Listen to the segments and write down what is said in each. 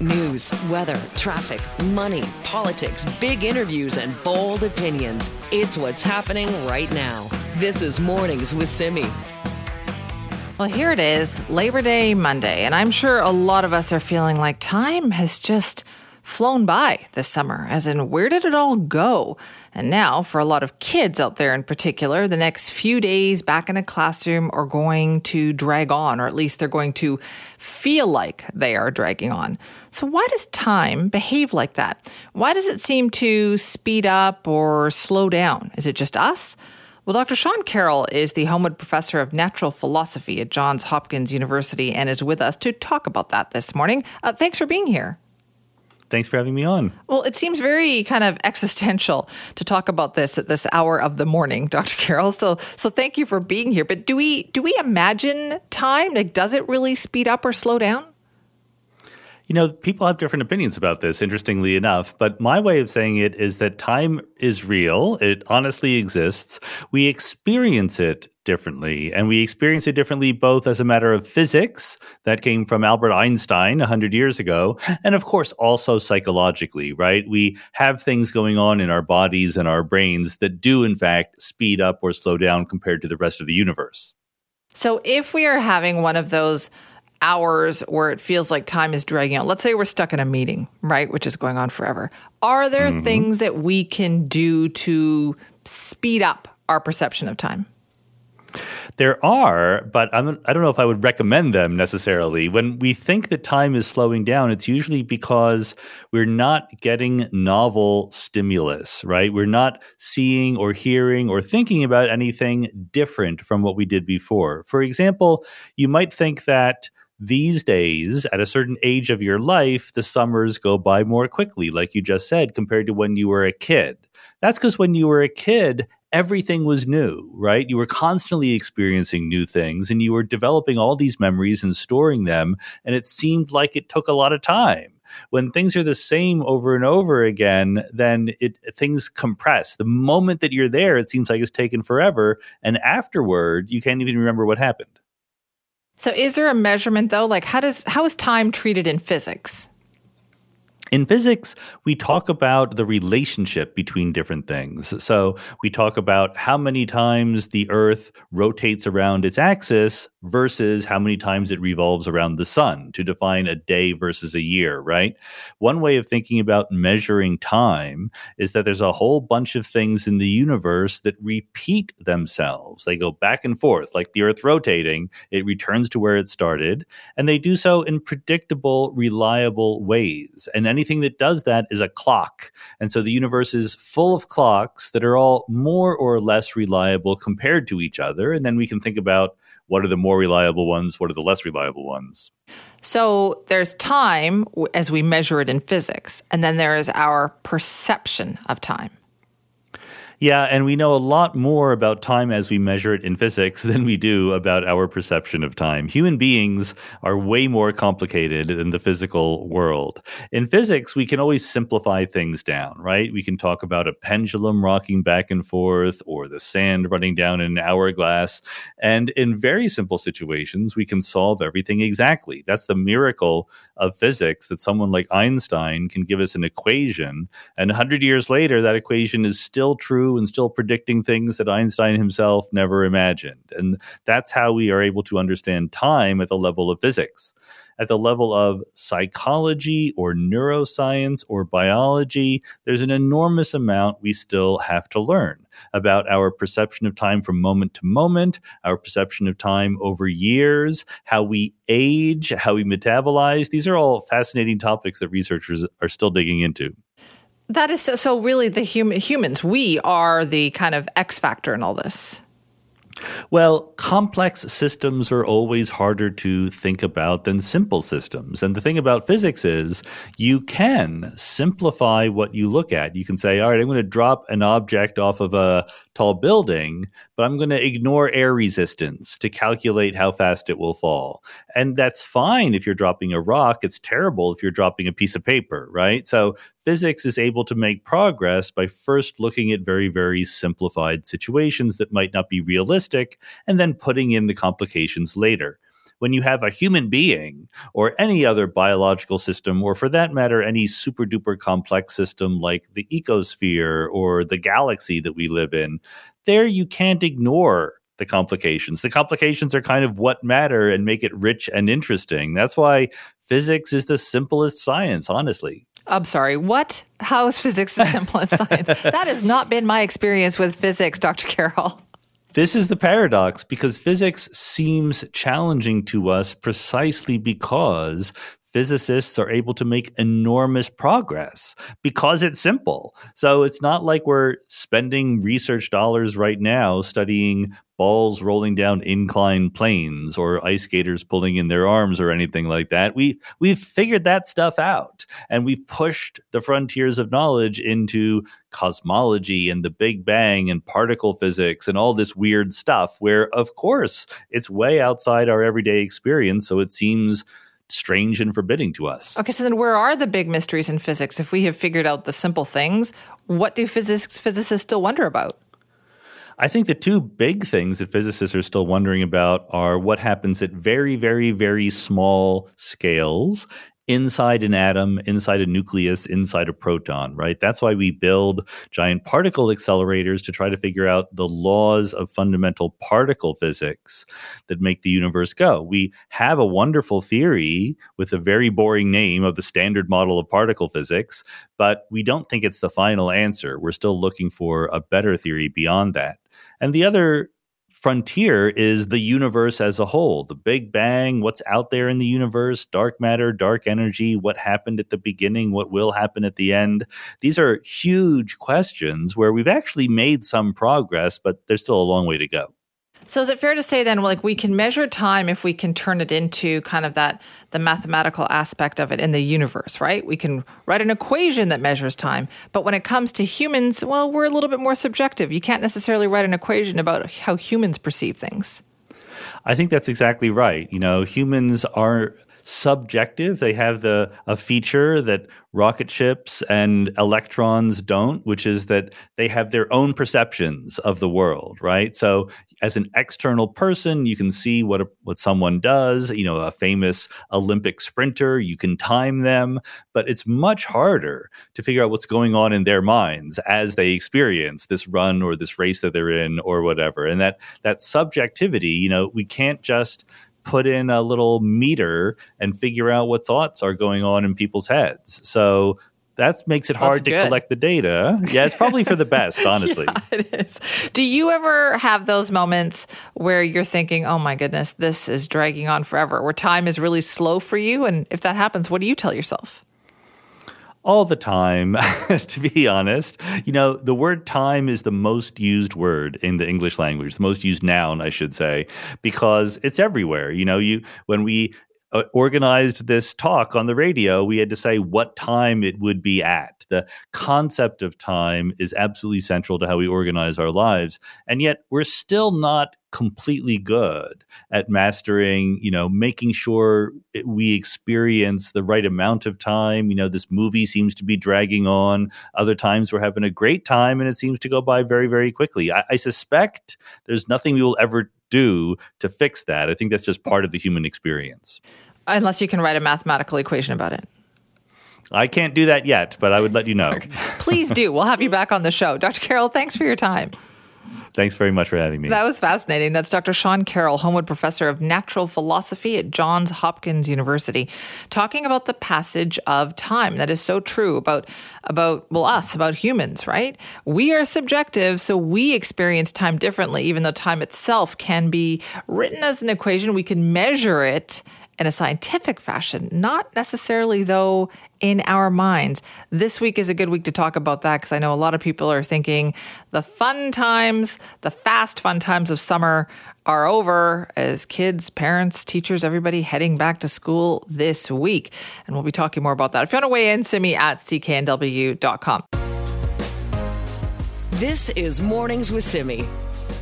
News, weather, traffic, money, politics, big interviews, and bold opinions. It's what's happening right now. This is Mornings with Simi. Well, here it is, Labor Day Monday, and I'm sure a lot of us are feeling like time has just flown by this summer, as in, where did it all go? And now, for a lot of kids out there in particular, the next few days back in a classroom are going to drag on, or at least they're going to feel like they are dragging on. So, why does time behave like that? Why does it seem to speed up or slow down? Is it just us? Well, Dr. Sean Carroll is the Homewood Professor of Natural Philosophy at Johns Hopkins University and is with us to talk about that this morning. Uh, thanks for being here. Thanks for having me on. Well, it seems very kind of existential to talk about this at this hour of the morning, Dr. Carroll. So, so thank you for being here. But do we do we imagine time? Like, does it really speed up or slow down? You know, people have different opinions about this, interestingly enough. But my way of saying it is that time is real. It honestly exists. We experience it differently. And we experience it differently both as a matter of physics, that came from Albert Einstein 100 years ago, and of course also psychologically, right? We have things going on in our bodies and our brains that do, in fact, speed up or slow down compared to the rest of the universe. So if we are having one of those hours where it feels like time is dragging out. Let's say we're stuck in a meeting, right, which is going on forever. Are there mm-hmm. things that we can do to speed up our perception of time? There are, but I'm, I don't know if I would recommend them necessarily. When we think that time is slowing down, it's usually because we're not getting novel stimulus, right? We're not seeing or hearing or thinking about anything different from what we did before. For example, you might think that these days, at a certain age of your life, the summers go by more quickly, like you just said, compared to when you were a kid. That's because when you were a kid, everything was new, right? You were constantly experiencing new things and you were developing all these memories and storing them. And it seemed like it took a lot of time. When things are the same over and over again, then it things compress. The moment that you're there, it seems like it's taken forever. And afterward, you can't even remember what happened. So is there a measurement though? Like how does how is time treated in physics? In physics, we talk about the relationship between different things. So we talk about how many times the Earth rotates around its axis versus how many times it revolves around the sun to define a day versus a year, right? One way of thinking about measuring time is that there's a whole bunch of things in the universe that repeat themselves. They go back and forth, like the Earth rotating, it returns to where it started, and they do so in predictable, reliable ways. And anything that does that is a clock. And so the universe is full of clocks that are all more or less reliable compared to each other. And then we can think about what are the more reliable ones, what are the less reliable ones. So there's time as we measure it in physics, and then there is our perception of time. Yeah, and we know a lot more about time as we measure it in physics than we do about our perception of time. Human beings are way more complicated than the physical world. In physics, we can always simplify things down, right? We can talk about a pendulum rocking back and forth or the sand running down an hourglass. And in very simple situations, we can solve everything exactly. That's the miracle of physics that someone like Einstein can give us an equation. And 100 years later, that equation is still true true and still predicting things that Einstein himself never imagined. And that's how we are able to understand time at the level of physics. At the level of psychology or neuroscience or biology, there's an enormous amount we still have to learn about our perception of time from moment to moment, our perception of time over years, how we age, how we metabolize. These are all fascinating topics that researchers are still digging into. That is so, so really the human humans, we are the kind of X factor in all this. Well, complex systems are always harder to think about than simple systems. And the thing about physics is you can simplify what you look at. You can say, all right, I'm going to drop an object off of a tall building, but I'm going to ignore air resistance to calculate how fast it will fall. And that's fine if you're dropping a rock. It's terrible if you're dropping a piece of paper, right? So physics is able to make progress by first looking at very, very simplified situations that might not be realistic and then putting in the complications later. When you have a human being or any other biological system, or for that matter, any super duper complex system like the ecosphere or the galaxy that we live in, there you can't ignore the complications. The complications are kind of what matter and make it rich and interesting. That's why physics is the simplest science, honestly. I'm sorry, what? How is physics the simplest science? That has not been my experience with physics, Dr. Carroll. This is the paradox because physics seems challenging to us precisely because physicists are able to make enormous progress because it's simple. So it's not like we're spending research dollars right now studying balls rolling down inclined planes or ice skaters pulling in their arms or anything like that. We we've figured that stuff out and we've pushed the frontiers of knowledge into cosmology and the Big Bang and particle physics and all this weird stuff where of course it's way outside our everyday experience so it seems strange and forbidding to us. Okay, so then where are the big mysteries in physics? If we have figured out the simple things, what do physics physicists still wonder about? I think the two big things that physicists are still wondering about are what happens at very, very, very small scales inside an atom, inside a nucleus, inside a proton, right? That's why we build giant particle accelerators to try to figure out the laws of fundamental particle physics that make the universe go. We have a wonderful theory with a very boring name of the standard model of particle physics, but we don't think it's the final answer. We're still looking for a better theory beyond that. And the other frontier is the universe as a whole. The big bang what's out there in the universe dark matter dark energy what happened at the beginning what will happen at the end. These are huge questions where we've actually made some progress but there's still a long way to go so is it fair to say then, like we can measure time if we can turn it into kind of that the mathematical aspect of it in the universe, right? We can write an equation that measures time, but when it comes to humans, well, we're a little bit more subjective. You can't necessarily write an equation about how humans perceive things. I think that's exactly right. You know, humans are subjective. They have the a feature that rocket ships and electrons don't, which is that they have their own perceptions of the world, right? So as an external person, you can see what a, what someone does, you know, a famous Olympic sprinter, you can time them, but it's much harder to figure out what's going on in their minds as they experience this run or this race that they're in or whatever. And that that subjectivity, you know, we can't just put in a little meter and figure out what thoughts are going on in people's heads. So that makes it hard to collect the data. Yeah, it's probably for the best, honestly. yeah, it is. Do you ever have those moments where you're thinking, oh my goodness, this is dragging on forever, where time is really slow for you? And if that happens, what do you tell yourself? All the time, to be honest. You know, the word time is the most used word in the English language, the most used noun, I should say, because it's everywhere. You know, you when we uh, organized this talk on the radio, we had to say what time it would be at. The concept of time is absolutely central to how we organize our lives. And yet we're still not completely good at mastering, you know, making sure we experience the right amount of time. You know, this movie seems to be dragging on. Other times we're having a great time and it seems to go by very, very quickly. I, I suspect there's nothing we will ever do to fix that. I think that's just part of the human experience. Unless you can write a mathematical equation about it. I can't do that yet, but I would let you know. Please do. We'll have you back on the show. Dr. Carroll, thanks for your time. Thanks very much for having me. That was fascinating. That's Dr. Sean Carroll, Homewood Professor of Natural Philosophy at Johns Hopkins University, talking about the passage of time. That is so true about about well us, about humans, right? We are subjective, so we experience time differently, even though time itself can be written as an equation. We can measure it in a scientific fashion, not necessarily, though, in our minds. This week is a good week to talk about that because I know a lot of people are thinking the fun times, the fast fun times of summer are over as kids, parents, teachers, everybody heading back to school this week. And we'll be talking more about that. If you want to weigh in, send me at cknw.com. This is Mornings with Simi.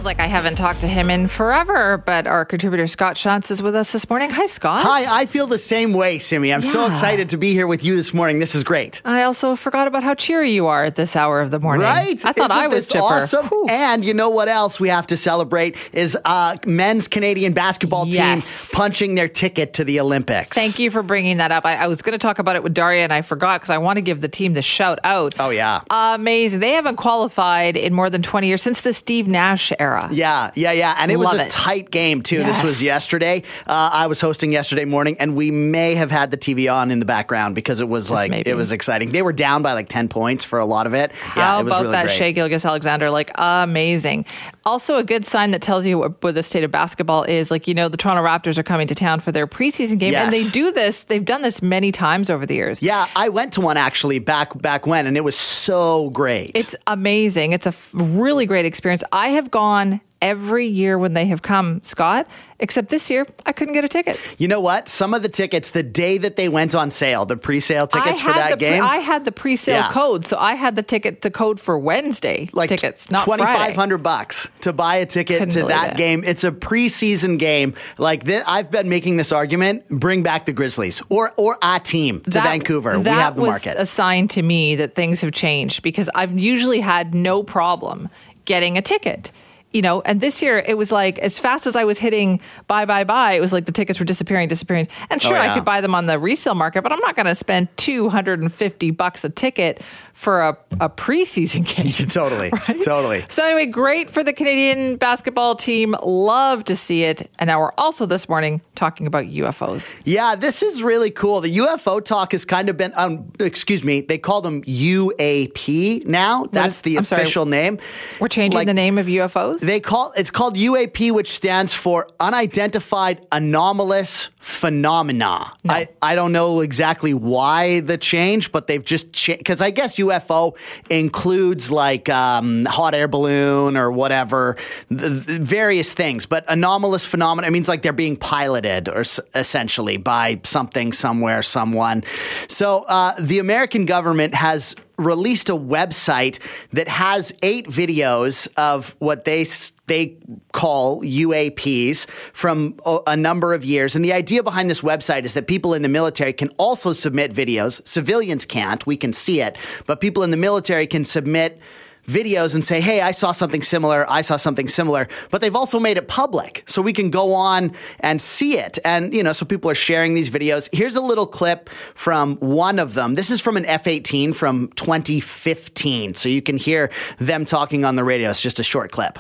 Feels like I haven't talked to him in forever, but our contributor Scott Shantz is with us this morning. Hi, Scott. Hi, I feel the same way, Simi. I'm so excited to be here with you this morning. This is great. I also forgot about how cheery you are at this hour of the morning. Right? I thought Isn't I was chipper. awesome. Whew. And you know what else we have to celebrate is uh, men's Canadian basketball Yes. team punching their ticket to the Olympics. Thank you for bringing that up. I, I was going to talk about it with Daria, and I forgot because I want to give the team the shout out. Oh, yeah. amazing! They haven't qualified in more than twenty years since the Steve Nash era. Yeah, yeah, yeah. And it was a it. tight game, too. This was yesterday. Uh, I was hosting yesterday morning, and we may have had the TV on in the background because it was like, maybe. it was exciting. They were down by like 10 points for a lot of it. How yeah, it was about really that great. Shea Gilgis Alexander? Like amazing. Also, a good sign that tells you what, what the state of basketball is. Like you know, the Toronto Raptors are coming to town for their preseason game, and they do this. They've done this many times over the years. Yeah, I went to one actually back back when, and it was so great. It's amazing. It's a f- really great experience. I have gone every year when they have come, Scott, except this year I couldn't get a ticket. you know what? Some of the tickets, the day that they went on sale, the pre-sale tickets for that pre- game, I had the pre-sale Yeah. code, so I had the ticket, the code for Wednesday like tickets, not twenty Friday. five hundred bucks to buy a ticket Couldn't to that it. game. It's a preseason game. Like I've been making this argument: bring back the Grizzlies or or a team to That- Vancouver. we have the was market. a sign to me that things have changed because I've usually had no problem getting a ticket. You know, and this year it was like as fast as I was hitting buy, buy, buy, it was like the tickets were disappearing, disappearing. And oh, sure, Oh, yeah. I could buy them on the resale market, but I'm not going to spend 250 bucks a ticket for a, a preseason game. totally, Right? totally. So anyway, great for the Canadian basketball team. Love to see it. And now we're also this morning talking about UFOs. Yeah, this is really cool. The UFO talk has kind of been, um, excuse me, they call them UAP now. That's is- the I'm sorry. official name. We're changing Like, the name of UFOs. They call it's called UAP, which stands for Unidentified Anomalous Phenomena. I, I don't know exactly why the change, but they've just changed because I guess UFO includes like um, hot air balloon or whatever, the, the various things. But anomalous phenomena it means like they're being piloted or s- essentially by something, somewhere, someone. So uh, the American government has released a website that has eight videos of what they they call UAPs from a, a number of years. And the idea behind this website is that people in the military can also submit videos. Civilians can't. We can see it, but people in the military can submit videos and say, hey, I saw something similar, I saw something similar. But they've also made it public so we can go on and see it. And, you know, so people are sharing these videos. Here's a little clip from one of them. This is from an F 18 from 2015. So you can hear them talking on the radio. It's just a short clip.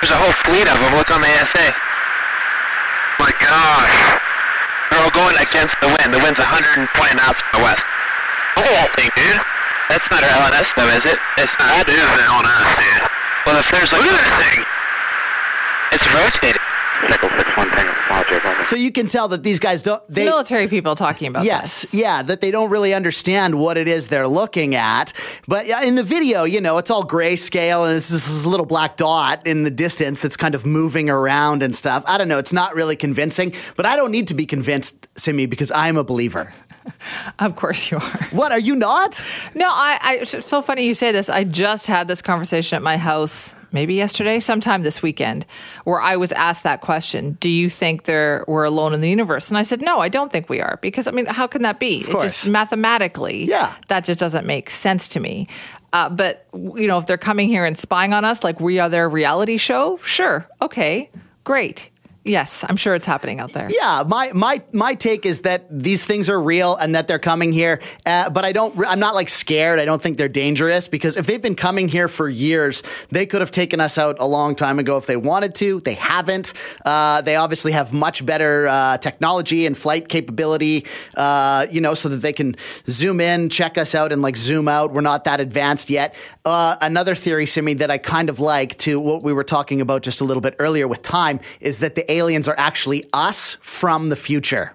There's a whole fleet of them. Look on the ASA. My gosh. They're all going against the wind. The wind's 120 knots from the west. That thing, dude. That's not our LNS, though, is it? It's not. That is the LNS, dude. Well, if there's like... Look at that thing. It's rotating. Nickel 6-1 Tango. So you can tell that these guys don't. They, military people talking about Yes, this. yeah, that they don't really understand what it is they're looking at. But in the video, you know, it's all grayscale and it's this is a little black dot in the distance that's kind of moving around and stuff. I don't know. It's not really convincing, but I don't need to be convinced, Simi, because I'm a believer. Of course you are. What are you not? No, I, I. It's so funny you say this. I just had this conversation at my house, maybe yesterday, sometime this weekend, where I was asked that question: Do you think there we're alone in the universe? And I said, No, I don't think we are, because I mean, how can that be? It course. just mathematically, Yeah. that just doesn't make sense to me. Uh, but you know, if they're coming here and spying on us, like we are their reality show, sure, okay, great. Yes, I'm sure it's happening out there. Yeah, my my my take is that these things are real and that they're coming here. Uh, but I don't. I'm not like scared. I don't think they're dangerous because if they've been coming here for years, they could have taken us out a long time ago if they wanted to. They haven't. Uh, they obviously have much better uh, technology and flight capability. Uh, you know, so that they can zoom in, check us out, and like zoom out. We're not that advanced yet. Uh, another theory, Simi, that I kind of like to what we were talking about just a little bit earlier with time is that the aliens are actually us from the future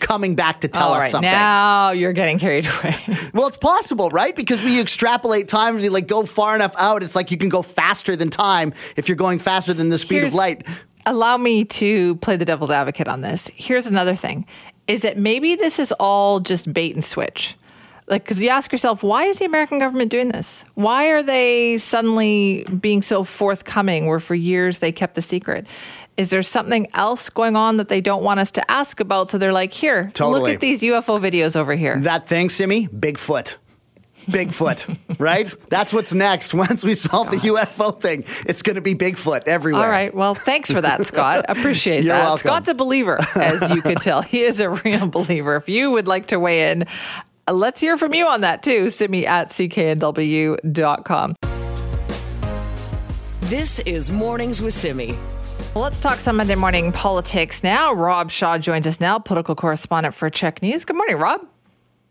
coming back to tell All us right, something. now you're getting carried away. Well, it's possible, right? Because you extrapolate time, you like go far enough out, it's like you can go faster than time if you're going faster than the speed Here's- of light. Allow me to play the devil's advocate on this. Here's another thing is that maybe this is all just bait and switch. Like, because you ask yourself, why is the American government doing this? Why are they suddenly being so forthcoming where for years they kept the secret? Is there something else going on that they don't want us to ask about? So they're like, here, Totally. look at these UFO videos over here. That thing, Simi, Bigfoot. Bigfoot, right? That's what's next. Once we solve the UFO thing, it's going to be Bigfoot everywhere. All right. Well, thanks for that, Scott. Appreciate You're that. welcome. Scott's a believer, as you could tell. He is a real believer. If you would like to weigh in, uh, let's hear from you on that too. Simi at cknw.com. This is Mornings with Simi. Well, let's talk some Monday morning politics now. Rob Shaw joins us now, political correspondent for CHEK News. Good morning, Rob.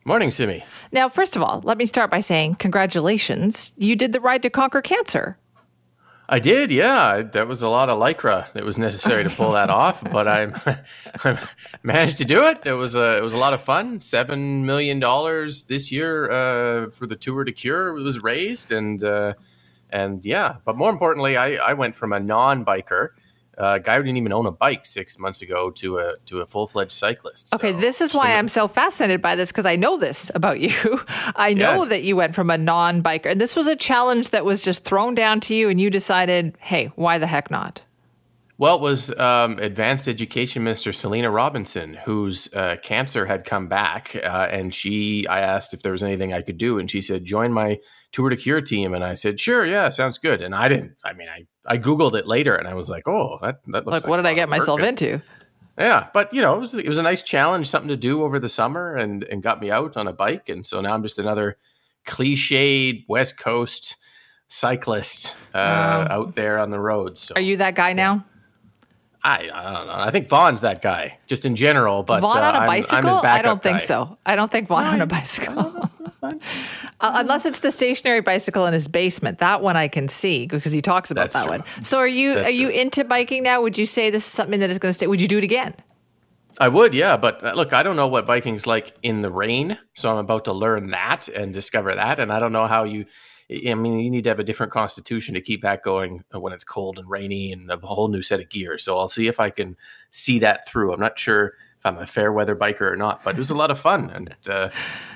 Morning, Simi. Now, first of all, let me start by saying congratulations. You did the ride to conquer cancer. I did, yeah. That was a lot of lycra that was necessary to pull that off, but I, I managed to do it. It was a it was a lot of fun. Seven million dollars this year uh, for the tour to cure was raised, and uh, and yeah. But more importantly, I, I went from a non biker, a guy who didn't even own a bike six months ago, to a to a full fledged cyclist. Okay, So- this is why so- I'm so fascinated by this because I know this about you. I know Yeah. that you went from a non biker, and this was a challenge that was just thrown down to you, and you decided, hey, why the heck not? Well, it was um, Advanced Education Minister Selina Robinson, whose uh, cancer had come back, uh, and she. I asked if there was anything I could do, and she said, "Join my Tour to Cure team." And I said, "Sure, yeah, sounds good." And I didn't. I mean, I I googled it later, and I was like, "Oh, that that looks Like, what did I get myself And- into? Yeah, but you know, it was it was a nice challenge, something to do over the summer, and and got me out on a bike, and so now I'm just another cliched West Coast cyclist uh, Wow. out there on the road. So Are you that guy now? I, I don't know. I think Vaughn's that guy, just in general. But Vaughn uh, on a I'm- I'm bicycle? I don't think guy. so. I don't think Vaughn on a bicycle. Uh, unless it's the stationary bicycle in his basement, that one I can see because he talks about That's that true. one. So, are you That's are you true. into biking now? Would you say this is something that is going to stay? Would you do it again? I would, yeah. But uh, look, I don't know what biking's like in the rain, so I'm about to learn that and discover that. And I don't know how you. I mean, you need to have a different constitution to keep that going when it's cold and rainy and a whole new set of gear. So I'll see if I can see that through. I'm not sure I'm a fair weather biker or not, but it was a lot of fun, and uh,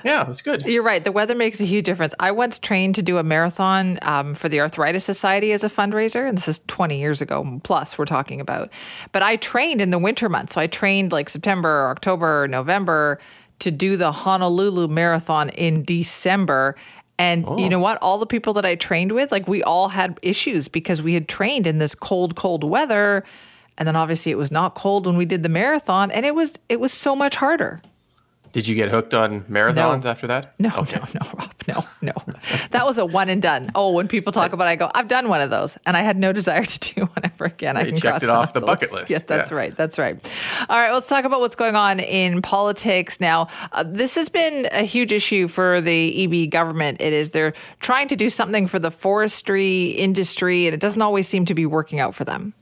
yeah, it was good. You're right. The weather makes a huge difference. I once trained to do a marathon um, for the Arthritis Society as a fundraiser, and this is 20 years ago plus we're talking about. But I trained in the winter months. So I trained like September, October, November to do the Honolulu Marathon in December. And you know what? All the people that I trained with, like we all had issues because we had trained in this cold, cold weather. And then obviously it was not cold when we did the marathon, and it was it was so much harder. Did you get hooked on marathons after that? No, Okay. no, no, Rob, no, no. That was a one and done. Oh, when people talk about it, I go, I've done one of those, and I had no desire to do one ever again. I You can checked it off the the bucket list. Yeah, that's Yeah. right. That's right. All right, let's talk about what's going on in politics now. Uh, this has been a huge issue for the Eby government. It is they're trying to do something for the forestry industry, and it doesn't always seem to be working out for them.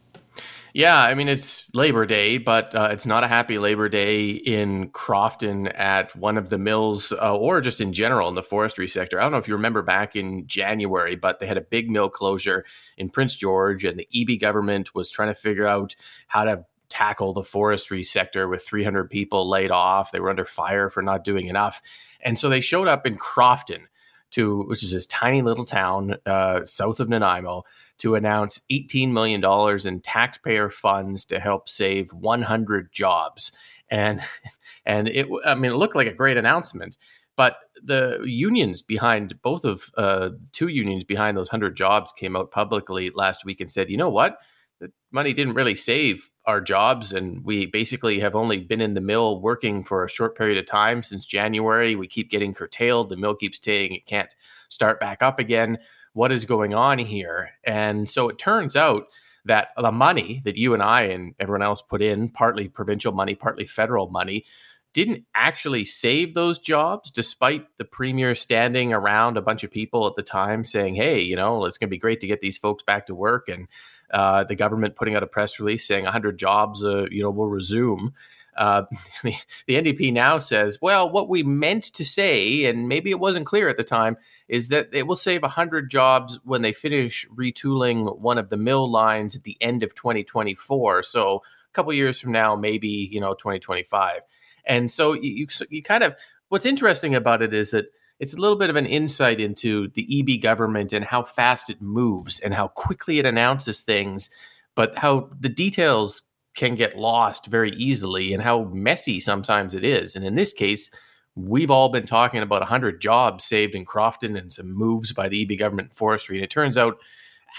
Yeah, I mean it's Labor Day, but uh, it's not a happy Labor Day in Crofton at one of the mills, uh, or just in general in the forestry sector. I don't know if you remember back in January, but they had a big mill closure in Prince George, and the Eby government was trying to figure out how to tackle the forestry sector with 300 people laid off. They were under fire for not doing enough, and so they showed up in Crofton, to which is this tiny little town uh, south of Nanaimo to announce $18 million in taxpayer funds to help save 100 jobs. And, and it, I mean, it looked like a great announcement, but the unions behind both of uh, two unions behind those 100 jobs came out publicly last week and said, you know what? The money didn't really save our jobs. And we basically have only been in the mill working for a short period of time since January. We keep getting curtailed. The mill keeps saying it can't start back up again what is going on here? And so it turns out that the money that you and I and everyone else put in, partly provincial money, partly federal money, didn't actually save those jobs, despite the premier standing around a bunch of people at the time saying, hey, you know, it's going to be great to get these folks back to work. And uh, the government putting out a press release saying 100 jobs, uh, you know, will resume. Uh, the, the NDP now says, well, what we meant to say, and maybe it wasn't clear at the time, is that it will save 100 jobs when they finish retooling one of the mill lines at the end of 2024. So a couple years from now, maybe, you know, 2025. And so you, you, you kind of, what's interesting about it is that it's a little bit of an insight into the Eby government and how fast it moves and how quickly it announces things, but how the details can get lost very easily and how messy sometimes it is. And in this case, we've all been talking about 100 jobs saved in Crofton and some moves by the Eby government forestry. And it turns out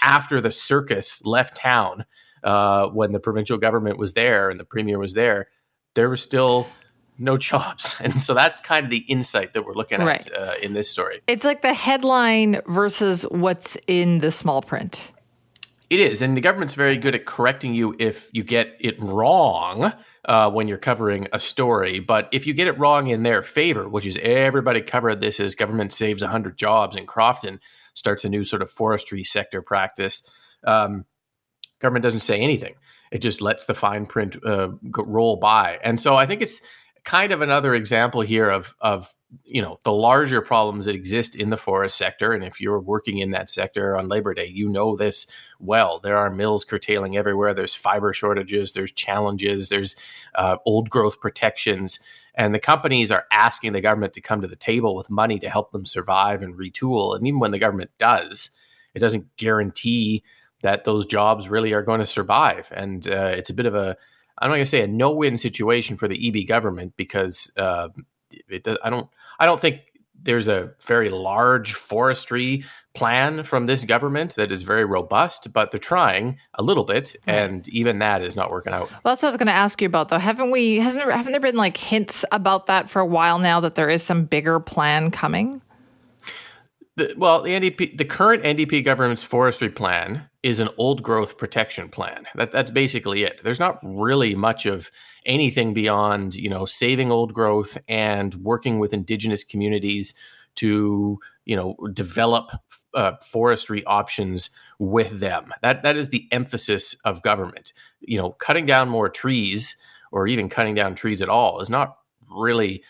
after the circus left town, uh, when the provincial government was there and the premier was there, there were still no jobs. And so that's kind of the insight that we're looking Right. at uh, in this story. It's like the headline versus what's in the small print. It is. And the government's very good at correcting you if you get it wrong uh, when you're covering a story. But if you get it wrong in their favor, which is everybody covered this as government saves 100 jobs in Crofton, starts a new sort of forestry sector practice, um, government doesn't say anything. It just lets the fine print uh, roll by. And so I think it's kind of another example here of of you know the larger problems that exist in the forest sector and if you're working in that sector on labor day you know this well. There are mills curtailing everywhere. There's fiber shortages. There's challenges. There's uh, old growth protections. And the companies are asking the government to come to the table with money to help them survive and retool. And even when the government does it doesn't guarantee that those jobs really are going to survive. And uh, it's a bit of a I'm not going to say a no-win situation for the Eby government because uh, it does, I don't I don't think there's a very large forestry plan from this government that is very robust, but they're trying a little bit, and even that is not working out. Well, that's what I was going to ask you about, though. Haven't we? Hasn't there, haven't there been like hints about that for a while now that there is some bigger plan coming? The, well, the NDP, the current NDP government's forestry plan is an old growth protection plan. That, that's basically it. There's not really much of anything beyond, you know, saving old growth and working with indigenous communities to, you know, develop uh, forestry options with them. That that is the emphasis of government. You know, cutting down more trees or even cutting down trees at all is not really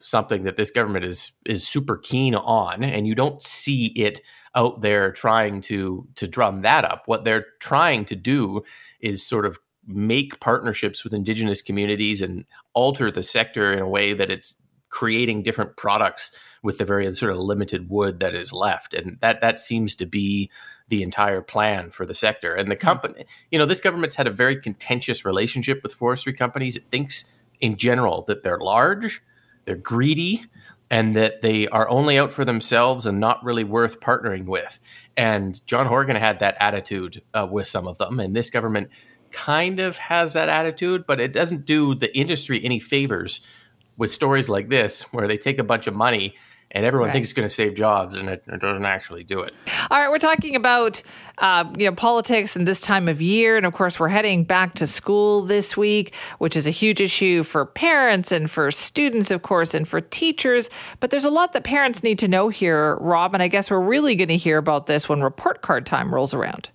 something that this government is is super keen on and you don't see it out there trying to to drum that up what they're trying to do is sort of make partnerships with indigenous communities and alter the sector in a way that it's creating different products with the very sort of limited wood that is left. And that that seems to be the entire plan for the sector. And the company you know this government's had a very contentious relationship with forestry companies. It thinks in general that they're large they're greedy and that they are only out for themselves and not really worth partnering with. And John Horgan had that attitude uh, with some of them, and this government kind of has that attitude, but it doesn't do the industry any favors with stories like this, where they take a bunch of money and everyone Right. thinks it's going to save jobs, and it, it doesn't actually do it. All right, we're talking about uh, you know politics and this time of year, and of course we're heading back to school this week, which is a huge issue for parents and for students, of course, and for teachers. But there's a lot that parents need to know here, Rob, and I guess we're really going to hear about this when report card time rolls around.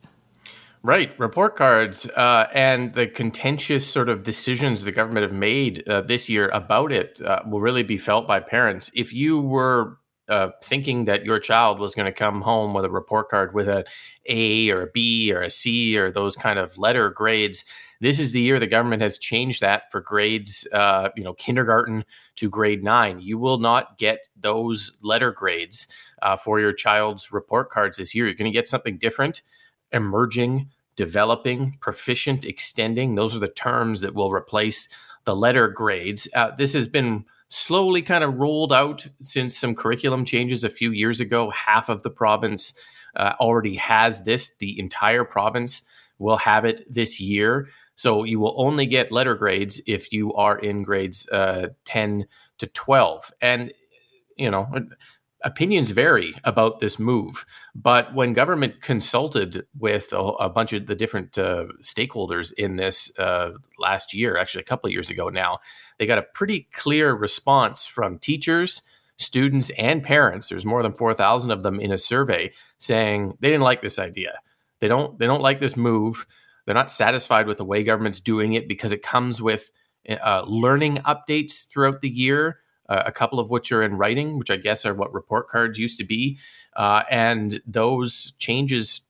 Right, report cards uh, and the contentious sort of decisions the government have made uh, this year about it uh, will really be felt by parents. If you were uh, thinking that your child was going to come home with a report card with a A or a B or a C or those kind of letter grades, this is the year the government has changed that for grades, uh, you know, kindergarten to grade nine. You will not get those letter grades uh, for your child's report cards this year. You're going to get something different emerging, developing, proficient, extending. Those are the terms that will replace the letter grades. Uh, this has been slowly kind of rolled out since some curriculum changes a few years ago. Half of the province uh, already has this, the entire province will have it this year. So you will only get letter grades if you are in grades uh, 10 to 12. And, you know, opinions vary about this move, but when government consulted with a, a bunch of the different uh, stakeholders in this uh, last year, actually a couple of years ago now, they got a pretty clear response from teachers, students, and parents. There's more than four thousand of them in a survey saying they didn't like this idea. They don't. They don't like this move. They're not satisfied with the way government's doing it because it comes with uh, learning updates throughout the year uh, a couple of which are in writing, which I guess are what report cards used to be. Uh, and those changes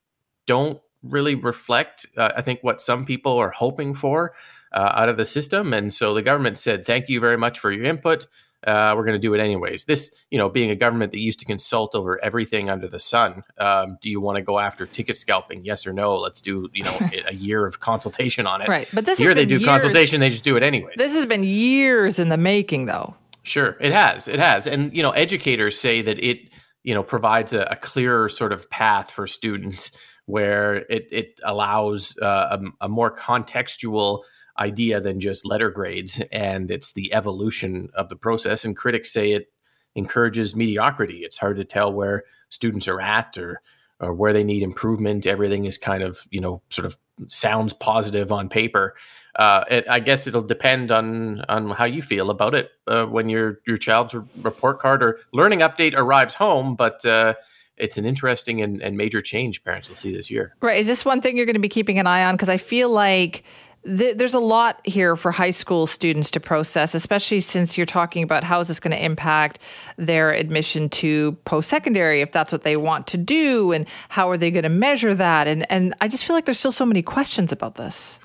don't really reflect, uh, I think, what some people are hoping for uh, out of the system. And so the government said, thank you very much for your input. uh, we're going to do it anyways. This, you know, being a government that used to consult over everything under the sun, um, do you want to go after ticket scalping? Yes or no? Let's do, you know, a year of consultation on it. Right, but this here has they do years- consultation, they just do it anyways. This has been years in the making, though. Sure, it has. It has. And, you know, educators say that it, you know, provides a, a clearer sort of path for students where it, it allows uh, a, a more contextual idea than just letter grades. And it's the evolution of the process. And critics say it encourages mediocrity. It's hard to tell where students are at or, or where they need improvement. Everything is kind of, you know, sort of sounds positive on paper uh, it, I guess it'll depend on on how you feel about it uh, when your your child's report card or learning update arrives home. But uh, it's an interesting and, and major change parents will see this year. Right. Is this one thing you're going to be keeping an eye on? Because I feel like th- there's a lot here for high school students to process, especially since you're talking about how is this going to impact their admission to post secondary, if that's what they want to do, and how are they going to measure that? And and I just feel like there's still so many questions about this.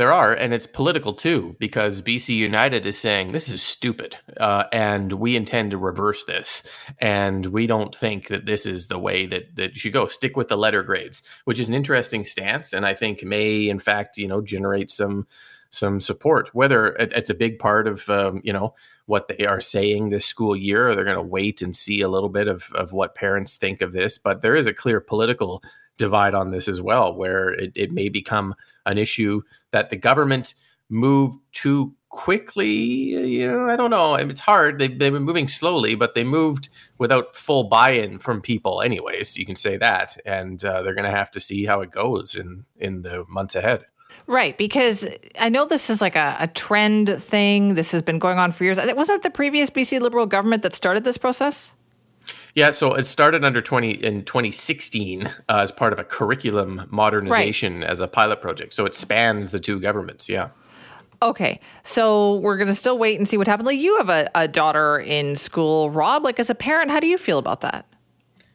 There are, and it's political too, because BC United is saying this is stupid, uh, and we intend to reverse this, and we don't think that this is the way that that you should go. Stick with the letter grades, which is an interesting stance, and I think may, in fact, you know, generate some some support. Whether it, it's a big part of um, you know what they are saying this school year, or they're going to wait and see a little bit of of what parents think of this, but there is a clear political divide on this as well, where it, it may become an issue that the government moved too quickly. You know, I don't know. It's hard. They, they've been moving slowly, but they moved without full buy-in from people, anyways. You can say that, and uh, they're going to have to see how it goes in in the months ahead. Right, because I know this is like a, a trend thing. This has been going on for years. It Wasn't the previous BC Liberal government that started this process? Yeah, so it started under 20 in 2016 uh, as part of a curriculum modernization as a pilot project. So it spans the two governments. Yeah. Okay, so we're gonna still wait and see what happens. Like you have a, a daughter in school, Rob. Like as a parent, how do you feel about that?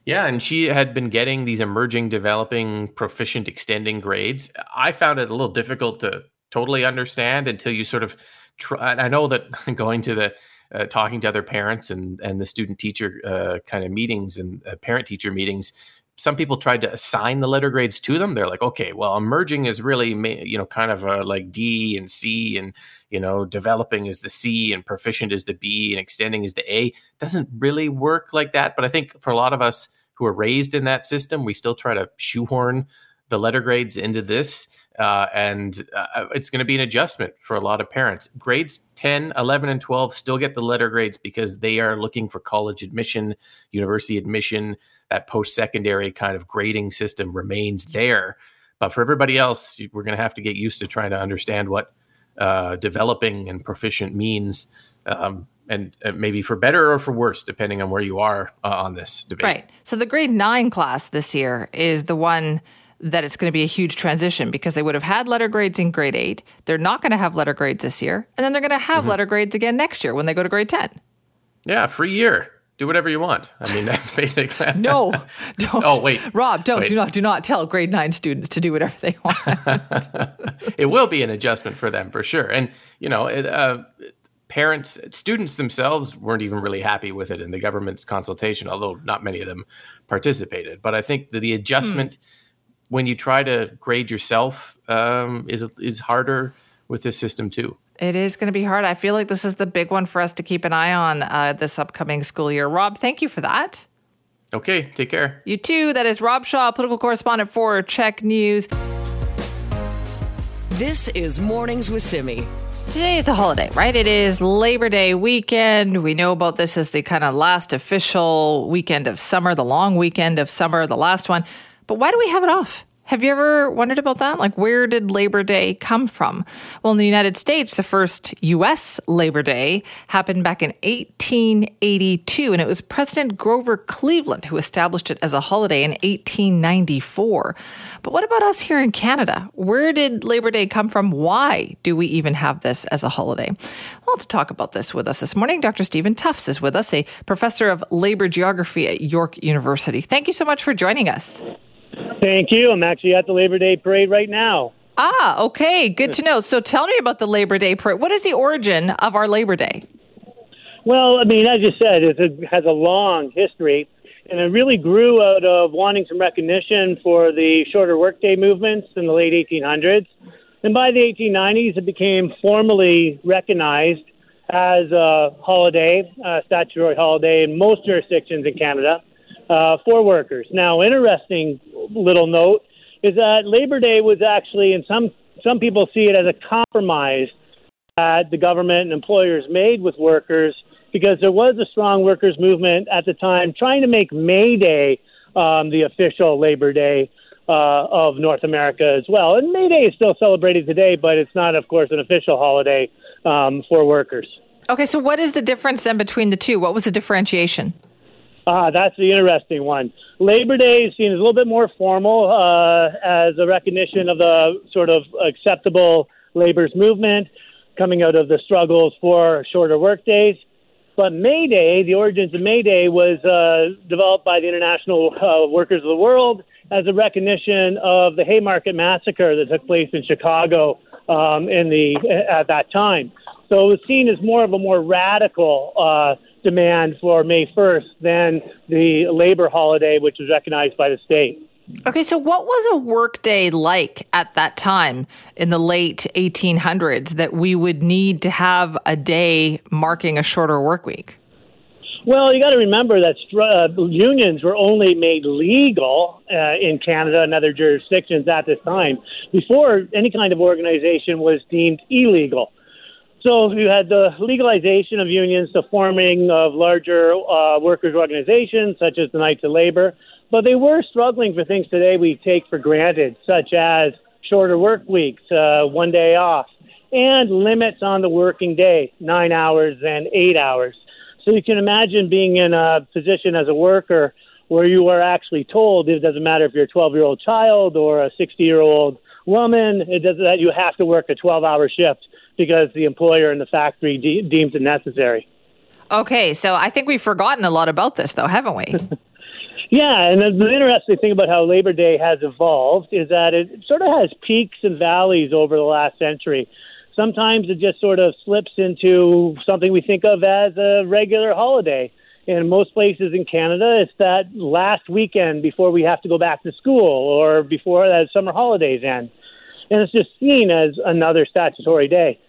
Yeah, and she had been getting these emerging, developing, proficient, extending grades. I found it a little difficult to totally understand until you sort of try. I know that going to the uh, talking to other parents and and the student teacher uh, kind of meetings and uh, parent teacher meetings some people tried to assign the letter grades to them. They're like okay well emerging is really you know kind of a, like d and c and you know developing is the c and proficient is the b and extending is the a. Doesn't really work like that but i think for a lot of us who are raised in that system we still try to shoehorn the letter grades into this uh, and uh, it's going to be an adjustment for a lot of parents. Grades 10, 11, and 12 still get the letter grades because they are looking for college admission, university admission. That post secondary kind of grading system remains there. But for everybody else, we're going to have to get used to trying to understand what uh, developing and proficient means. Um, and uh, maybe for better or for worse, depending on where you are uh, on this debate. Right. So the grade nine class this year is the one that it's going to be a huge transition because they would have had letter grades in grade eight. They're not going to have letter grades this year. And then they're going to have mm-hmm. letter grades again next year when they go to grade 10. Yeah, free year. Do whatever you want. I mean, that's basically. no, don't. Oh, wait. Rob, don't. Wait. Do not, do not tell grade nine students to do whatever they want. it will be an adjustment for them for sure. And, you know, it, uh, parents, students themselves weren't even really happy with it in the government's consultation, although not many of them participated. But I think that the adjustment. Hmm when you try to grade yourself um, is is harder with this system too. It is going to be hard. I feel like this is the big one for us to keep an eye on uh, this upcoming school year. Rob, thank you for that. Okay, take care. You too. That is Rob Shaw, political correspondent for CHEK News. This is Mornings with Simi. Today is a holiday, right? It is Labor Day weekend. We know about this as the kind of last official weekend of summer, the long weekend of summer, the last one. But why do we have it off? Have you ever wondered about that? Like, where did Labor Day come from? Well, in the United States, the first U.S. Labor Day happened back in 1882, and it was President Grover Cleveland who established it as a holiday in 1894. But what about us here in Canada? Where did Labor Day come from? Why do we even have this as a holiday? Well, to talk about this with us this morning, Dr. Stephen Tufts is with us, a professor of labor geography at York University. Thank you so much for joining us. Thank you. I'm actually at the Labor Day parade right now. Ah, okay. Good to know. So tell me about the Labor Day parade. What is the origin of our Labor Day? Well, I mean, as you said, it has a long history, and it really grew out of wanting some recognition for the shorter workday movements in the late 1800s. And by the 1890s, it became formally recognized as a holiday, a statutory holiday in most jurisdictions in Canada uh, for workers. Now, interesting little note is that Labor Day was actually, and some some people see it as a compromise that the government and employers made with workers because there was a strong workers' movement at the time trying to make May Day um, the official Labor Day uh, of North America as well. And May Day is still celebrated today, but it's not, of course, an official holiday um, for workers. Okay, so what is the difference then between the two? What was the differentiation? Ah, that's the interesting one. Labor Day is seen as a little bit more formal uh, as a recognition of the sort of acceptable labor's movement coming out of the struggles for shorter work days. But May Day, the origins of May Day, was uh, developed by the International uh, Workers of the World as a recognition of the Haymarket massacre that took place in Chicago um, in the at that time. So it was seen as more of a more radical uh, demand for May 1st than the labor holiday, which was recognized by the state. Okay, so what was a workday like at that time in the late 1800s that we would need to have a day marking a shorter work week? Well, you got to remember that uh, unions were only made legal uh, in Canada and other jurisdictions at this time. Before any kind of organization was deemed illegal. So you had the legalization of unions, the forming of larger uh, workers' organizations such as the Knights of Labor, but they were struggling for things today we take for granted, such as shorter work weeks, uh, one day off, and limits on the working day, nine hours and eight hours. So you can imagine being in a position as a worker where you are actually told it doesn't matter if you're a 12 year old child or a 60 year old woman, it does that you have to work a 12 hour shift because the employer and the factory de- deems it necessary. Okay, so I think we've forgotten a lot about this, though, haven't we? yeah, and the interesting thing about how Labor Day has evolved is that it sort of has peaks and valleys over the last century. Sometimes it just sort of slips into something we think of as a regular holiday. In most places in Canada, it's that last weekend before we have to go back to school or before the summer holidays end. And it's just seen as another statutory day.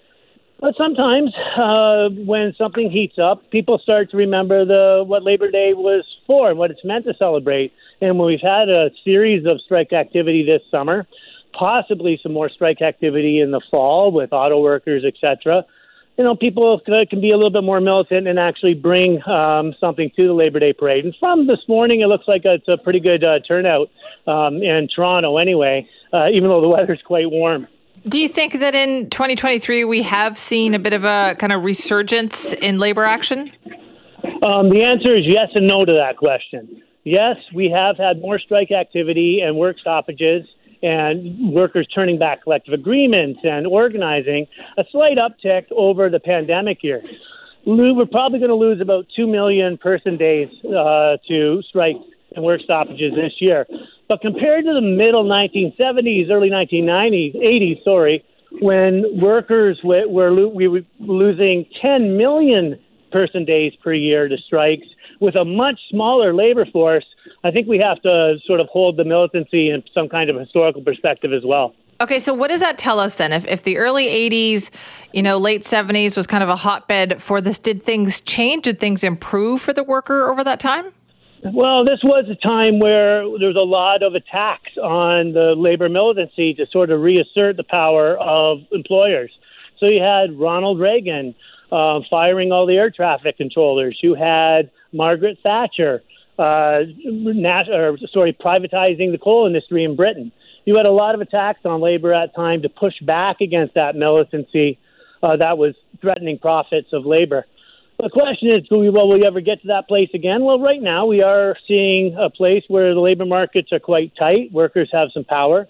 But sometimes, uh, when something heats up, people start to remember the what Labor Day was for and what it's meant to celebrate. And when we've had a series of strike activity this summer, possibly some more strike activity in the fall with auto workers, etc. You know, people can be a little bit more militant and actually bring um, something to the Labor Day parade. And from this morning, it looks like it's a pretty good uh, turnout um, in Toronto, anyway, uh, even though the weather's quite warm. Do you think that in 2023 we have seen a bit of a kind of resurgence in labor action? Um, the answer is yes and no to that question. Yes, we have had more strike activity and work stoppages and workers turning back collective agreements and organizing, a slight uptick over the pandemic year. We're probably going to lose about 2 million person days uh, to strikes and work stoppages this year. But compared to the middle 1970s, early 1990s, 80s, sorry, when workers were, were we were losing 10 million person days per year to strikes with a much smaller labor force, I think we have to sort of hold the militancy in some kind of historical perspective as well. Okay, so what does that tell us then? If, if the early 80s, you know, late 70s was kind of a hotbed for this, did things change? Did things improve for the worker over that time? Well, this was a time where there was a lot of attacks on the labor militancy to sort of reassert the power of employers. So you had Ronald Reagan uh, firing all the air traffic controllers. You had Margaret Thatcher, uh, nat- or, sorry, privatizing the coal industry in Britain. You had a lot of attacks on labor at time to push back against that militancy uh, that was threatening profits of labor. The question is, will we, will we ever get to that place again? Well, right now we are seeing a place where the labor markets are quite tight. Workers have some power.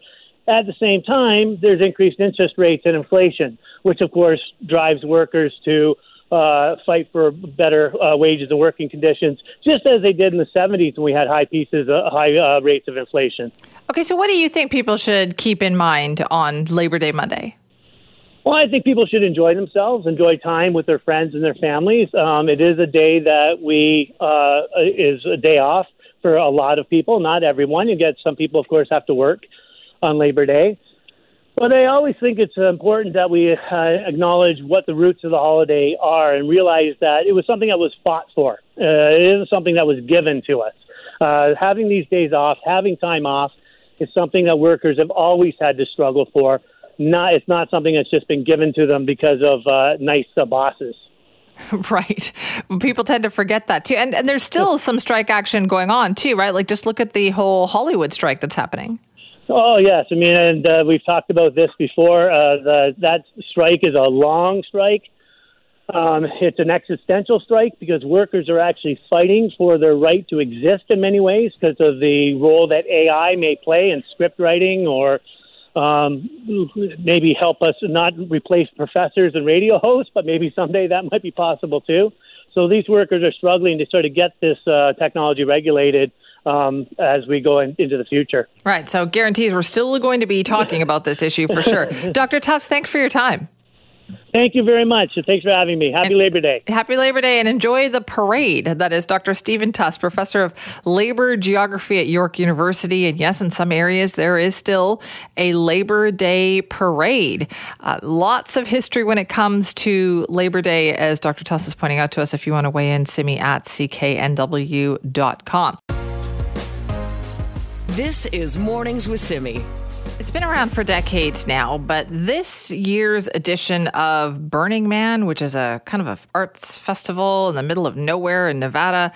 At the same time, there's increased interest rates and inflation, which of course drives workers to uh, fight for better uh, wages and working conditions, just as they did in the 70s when we had high pieces, uh, high uh, rates of inflation. Okay, so what do you think people should keep in mind on Labor Day Monday? Well, I think people should enjoy themselves, enjoy time with their friends and their families. Um, it is a day that we uh, is a day off for a lot of people. Not everyone. You get some people, of course, have to work on Labor Day. But I always think it's important that we uh, acknowledge what the roots of the holiday are and realize that it was something that was fought for. Uh, it isn't something that was given to us. Uh, having these days off, having time off, is something that workers have always had to struggle for not it's not something that's just been given to them because of uh, nice uh, bosses. Right. People tend to forget that too. And and there's still some strike action going on too, right? Like just look at the whole Hollywood strike that's happening. Oh yes, I mean, and uh, we've talked about this before. Uh, the, that strike is a long strike. Um, it's an existential strike because workers are actually fighting for their right to exist in many ways because of the role that AI may play in script writing or um, maybe help us not replace professors and radio hosts, but maybe someday that might be possible too. So these workers are struggling to sort of get this uh, technology regulated um, as we go in, into the future. Right. So guarantees we're still going to be talking about this issue for sure. Dr. Tufts, thanks for your time. Thank you very much. Thanks for having me. Happy and Labor Day. Happy Labor Day and enjoy the parade. That is Dr. Stephen Tufts, professor of labor geography at York University. And yes, in some areas, there is still a Labor Day parade. Uh, lots of history when it comes to Labor Day, as Dr. Tufts is pointing out to us. If you want to weigh in, simi at cknw.com. This is Mornings with Simi. It's been around for decades now, but this year's edition of Burning Man, which is a kind of an arts festival in the middle of nowhere in Nevada,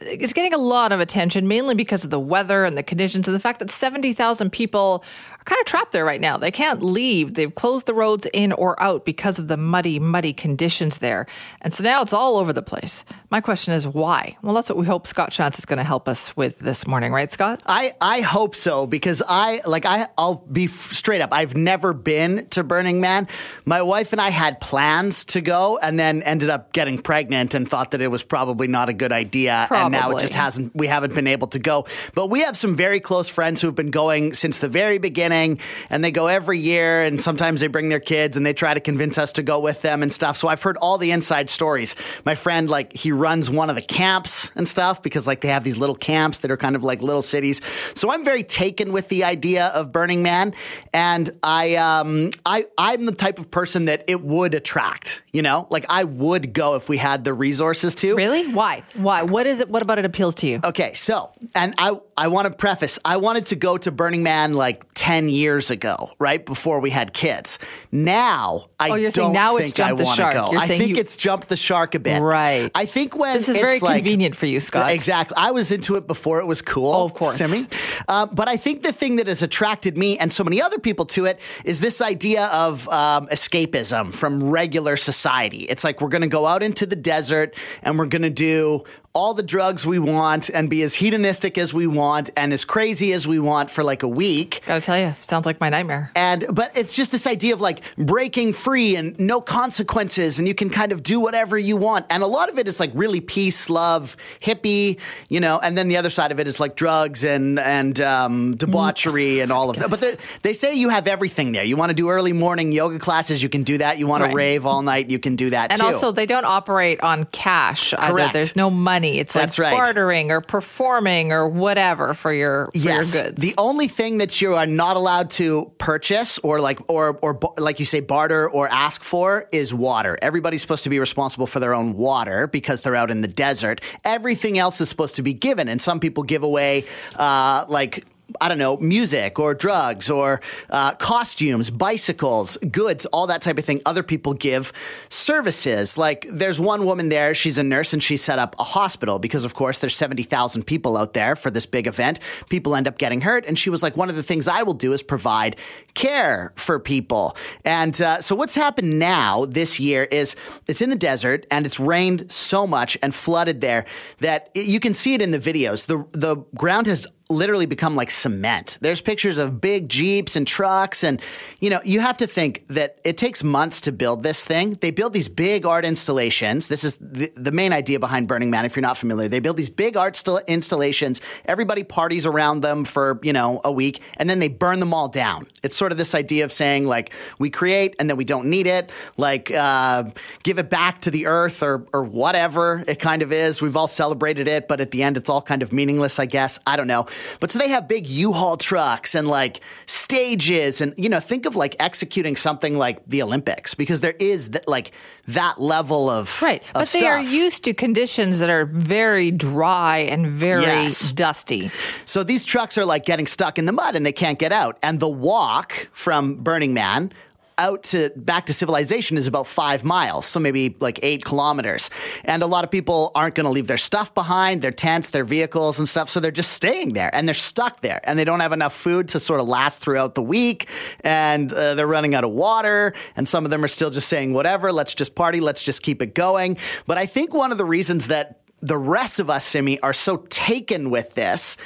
is getting a lot of attention, mainly because of the weather and the conditions and the fact that 70,000 people kind of trapped there right now. They can't leave. They've closed the roads in or out because of the muddy, muddy conditions there. And so now it's all over the place. My question is why? Well, that's what we hope Scott Shantz is going to help us with this morning, right, Scott? I, I hope so because I like I I'll be straight up. I've never been to Burning Man. My wife and I had plans to go and then ended up getting pregnant and thought that it was probably not a good idea probably. and now it just hasn't we haven't been able to go. But we have some very close friends who've been going since the very beginning beginning, and they go every year, and sometimes they bring their kids and they try to convince us to go with them and stuff. So I've heard all the inside stories. My friend, like, he runs one of the camps and stuff because, like, they have these little camps that are kind of like little cities. So I'm very taken with the idea of Burning Man, and I, um, I, I'm the type of person that it would attract. You know, like I would go if we had the resources to. Really? Why? Why? What is it? What about it appeals to you? Okay, so and I I want to preface. I wanted to go to Burning Man like ten years ago, right before we had kids. Now I oh, you're don't saying now think it's jumped I the shark. go. You're I think you... it's jumped the shark a bit. Right. I think when this is it's very like, convenient for you, Scott. Exactly. I was into it before it was cool. Oh, of course. Simi. Uh, but I think the thing that has attracted me and so many other people to it is this idea of um, escapism from regular society. It's like we're going to go out into the desert and we're going to do all the drugs we want and be as hedonistic as we want and as crazy as we want for like a week. Gotta tell you, sounds like my nightmare. And but it's just this idea of like breaking free and no consequences and you can kind of do whatever you want. And a lot of it is like really peace, love, hippie, you know, and then the other side of it is like drugs and and um, debauchery and all of that. But they say you have everything there. You want to do early morning yoga classes, you can do that. You want Right. to rave all night, you can do that And too. also, they don't operate on cash either. Correct. There's no money. It's That's like right. bartering or performing or whatever for your for yes. your goods. The only thing that you are not allowed to purchase or like or or like you say barter or ask for is water. Everybody's supposed to be responsible for their own water because they're out in the desert. Everything else is supposed to be given, and some people give away uh, like. I don't know, music or drugs or uh, costumes, bicycles, goods, all that type of thing. Other people give services. Like there's one woman there, she's a nurse and she set up a hospital because, of course, there's 70,000 people out there for this big event. People end up getting hurt. And she was like, one of the things I will do is provide care for people. And uh, so what's happened now this year is it's in the desert and it's rained so much and flooded there that it, you can see it in the videos. The, the ground has literally become like cement. There's pictures of big Jeeps and trucks. And, you know, you have to think that it takes months to build this thing. They build these big art installations. This is the, the main idea behind Burning Man, if you're not familiar. They build these big art st- installations. Everybody parties around them for, you know, a week, and then they burn them all down. It's sort of this idea of saying, like, we create and then we don't need it, like, uh, give it back to the earth or, or whatever it kind of is. We've all celebrated it, but at the end, it's all kind of meaningless, I guess. I don't know. But so they have big U-Haul trucks and like stages and, you know, think of like executing something like the Olympics because there is th- like that level of Right. of But they are used to conditions that are very dry and very Yes. dusty. So these trucks are like getting stuck in the mud and they can't get out. And the walk from Burning Man out to back to civilization is about five miles, so maybe like eight kilometers. And a lot of people aren't going to leave their stuff behind, their tents, their vehicles, and stuff. So they're just staying there and they're stuck there and they don't have enough food to sort of last throughout the week. And uh, they're running out of water. And some of them are still just saying, whatever, let's just party, let's just keep it going. But I think one of the reasons that the rest of us, Simi, are so taken with this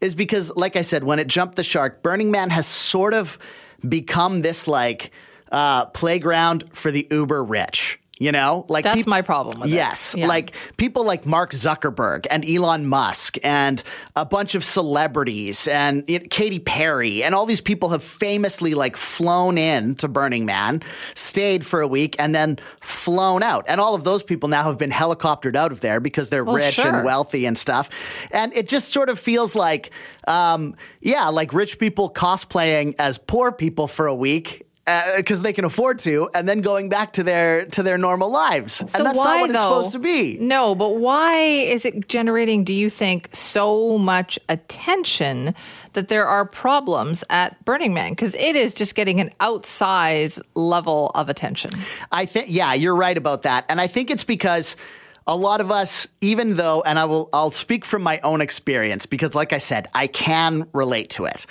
is because, like I said, when it jumped the shark, Burning Man has sort of become this like uh, playground for the uber rich. You know, like That's peop- my problem with it. yes, Yeah. like people like Mark Zuckerberg and Elon Musk and a bunch of celebrities and you know, Katy Perry and all these people have famously like flown in to Burning Man, stayed for a week, and then flown out. And all of those people now have been helicoptered out of there because they're Well, rich sure. and wealthy and stuff. And it just sort of feels like, um, yeah, like rich people cosplaying as poor people for a week. Uh, because they can afford to, and then going back to their to their normal lives, So and that's why, not what it's supposed to be. No, but why is it generating, do you think, so much attention that there are problems at Burning Man? Because it is just getting an outsized level of attention. I think yeah, you're right about that. And I think it's because a lot of us even though and I will I'll speak from my own experience because like I said, I can relate to it.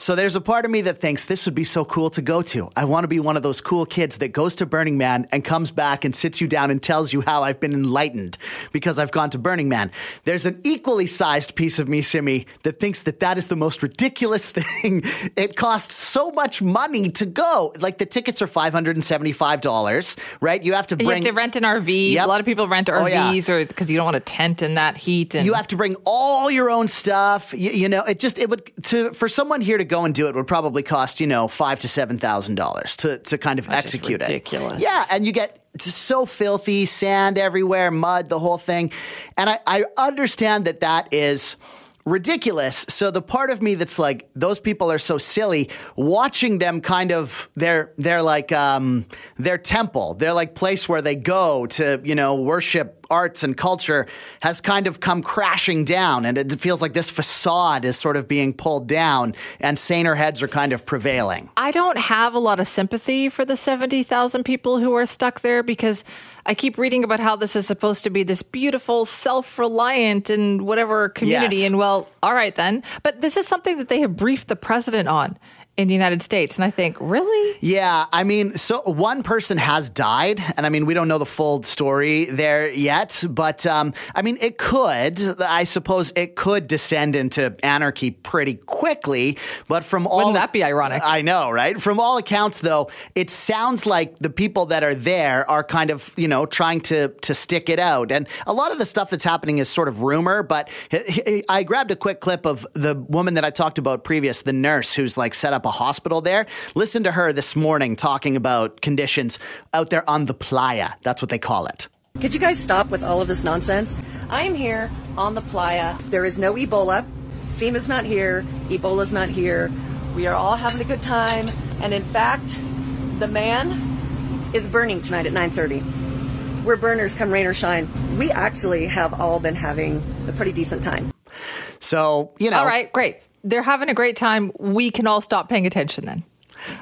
So there's a part of me that thinks this would be so cool to go to. I want to be one of those cool kids that goes to Burning Man and comes back and sits you down and tells you how I've been enlightened because I've gone to Burning Man. There's an equally sized piece of me, Simi, that thinks that that is the most ridiculous thing. It costs so much money to go. Like the tickets are $575, right? You have to And bring you have to rent an RV. Yep. A lot of people rent Oh, yeah. RVs or because you don't want a tent in that heat. And you have to bring all your own stuff. You, you know, it just it would to for someone here to go and do it would probably cost you know five to seven thousand dollars to to kind of execute ridiculous. it. Yeah, and you get so filthy, sand everywhere, mud, the whole thing. And I, I understand that that is ridiculous. So the part of me that's like, those people are so silly, watching them kind of they're they're like um their temple, their like place where they go to, you know, worship arts and culture has kind of come crashing down and it feels like this facade is sort of being pulled down and saner heads are kind of prevailing. I don't have a lot of sympathy for the 70,000 people who are stuck there because I keep reading about how this is supposed to be this beautiful, self reliant and whatever community. Yes. And well, all right then. But this is something that they have briefed the president on in the United States. And I think, really? Yeah, I mean, so one person has died, and I mean, we don't know the full story there yet, but um, I mean, it could, I suppose, it could descend into anarchy pretty quickly. But from all Wouldn't that be ironic? I know, right? From all accounts, though, it sounds like the people that are there are kind of, you know, trying to to stick it out, and a lot of the stuff that's happening is sort of rumor. But I grabbed a quick clip of the woman that I talked about previous, the nurse who's like set up a hospital there. Listen to her this morning talking about conditions out there on the playa. That's what they call it. Could you guys stop with all of this nonsense? I am here on the playa. There is no Ebola. FEMA's not here. Ebola's not here. We are all having a good time. And in fact, the man is burning tonight at 9:30. We're burners come rain or shine. We actually have all been having a pretty decent time. So, you know. All right, great. They're having a great time. We can all stop paying attention then.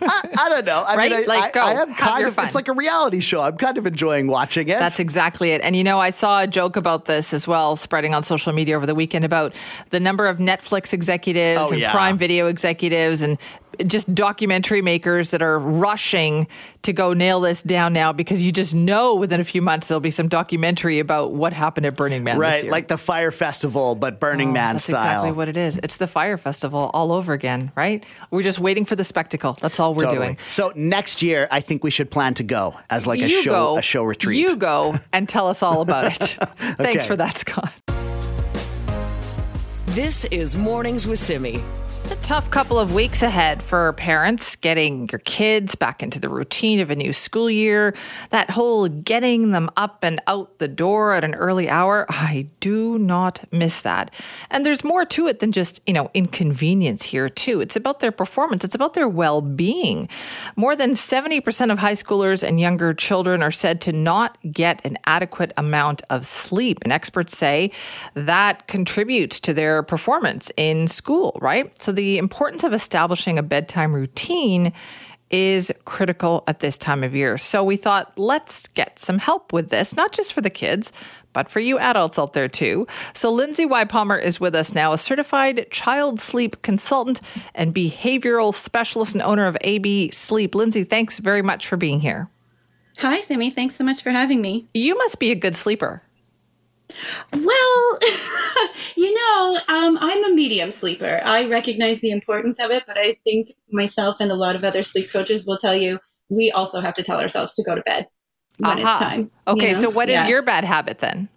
I, I don't know. I Right? mean, I, Like, I, go. I am Have kind of, fun. it's like a reality show. I'm kind of enjoying watching it. That's exactly it. And you know, I saw a joke about this as well, spreading on social media over the weekend about the number of Netflix executives Oh, and yeah. Prime Video executives and just documentary makers that are rushing to go nail this down now because you just know within a few months there'll be some documentary about what happened at Burning Man. Right, like the Fire Festival, but Burning oh, Man that's style. exactly what it is. It's the Fire Festival all over again, right? We're just waiting for the spectacle. That's all we're Totally. doing. So next year, I think we should plan to go as like a you show go, a show retreat. You go and tell us all about it. Thanks Okay. for that, Scott. This is Mornings with Simi. It's a tough couple of weeks ahead for parents getting your kids back into the routine of a new school year. That whole getting them up and out the door at an early hour, I do not miss that. And there's more to it than just, you know, inconvenience here, too. It's about their performance, it's about their well being. More than 70% of high schoolers and younger children are said to not get an adequate amount of sleep. And experts say that contributes to their performance in school, right? So the importance of establishing a bedtime routine is critical at this time of year. So we thought, let's get some help with this, not just for the kids, but for you adults out there too. So Lindsay Y. Palmer is with us now, a certified child sleep consultant and behavioral specialist and owner of AB Sleep. Lindsay, thanks very much for being here. Hi, Sammy. Thanks so much for having me. You must be a good sleeper. Well, you know, um, I'm a medium sleeper. I recognize the importance of it, but I think myself and a lot of other sleep coaches will tell you we also have to tell ourselves to go to bed when Aha. it's time. you Okay, know? so what is Yeah. your bad habit then?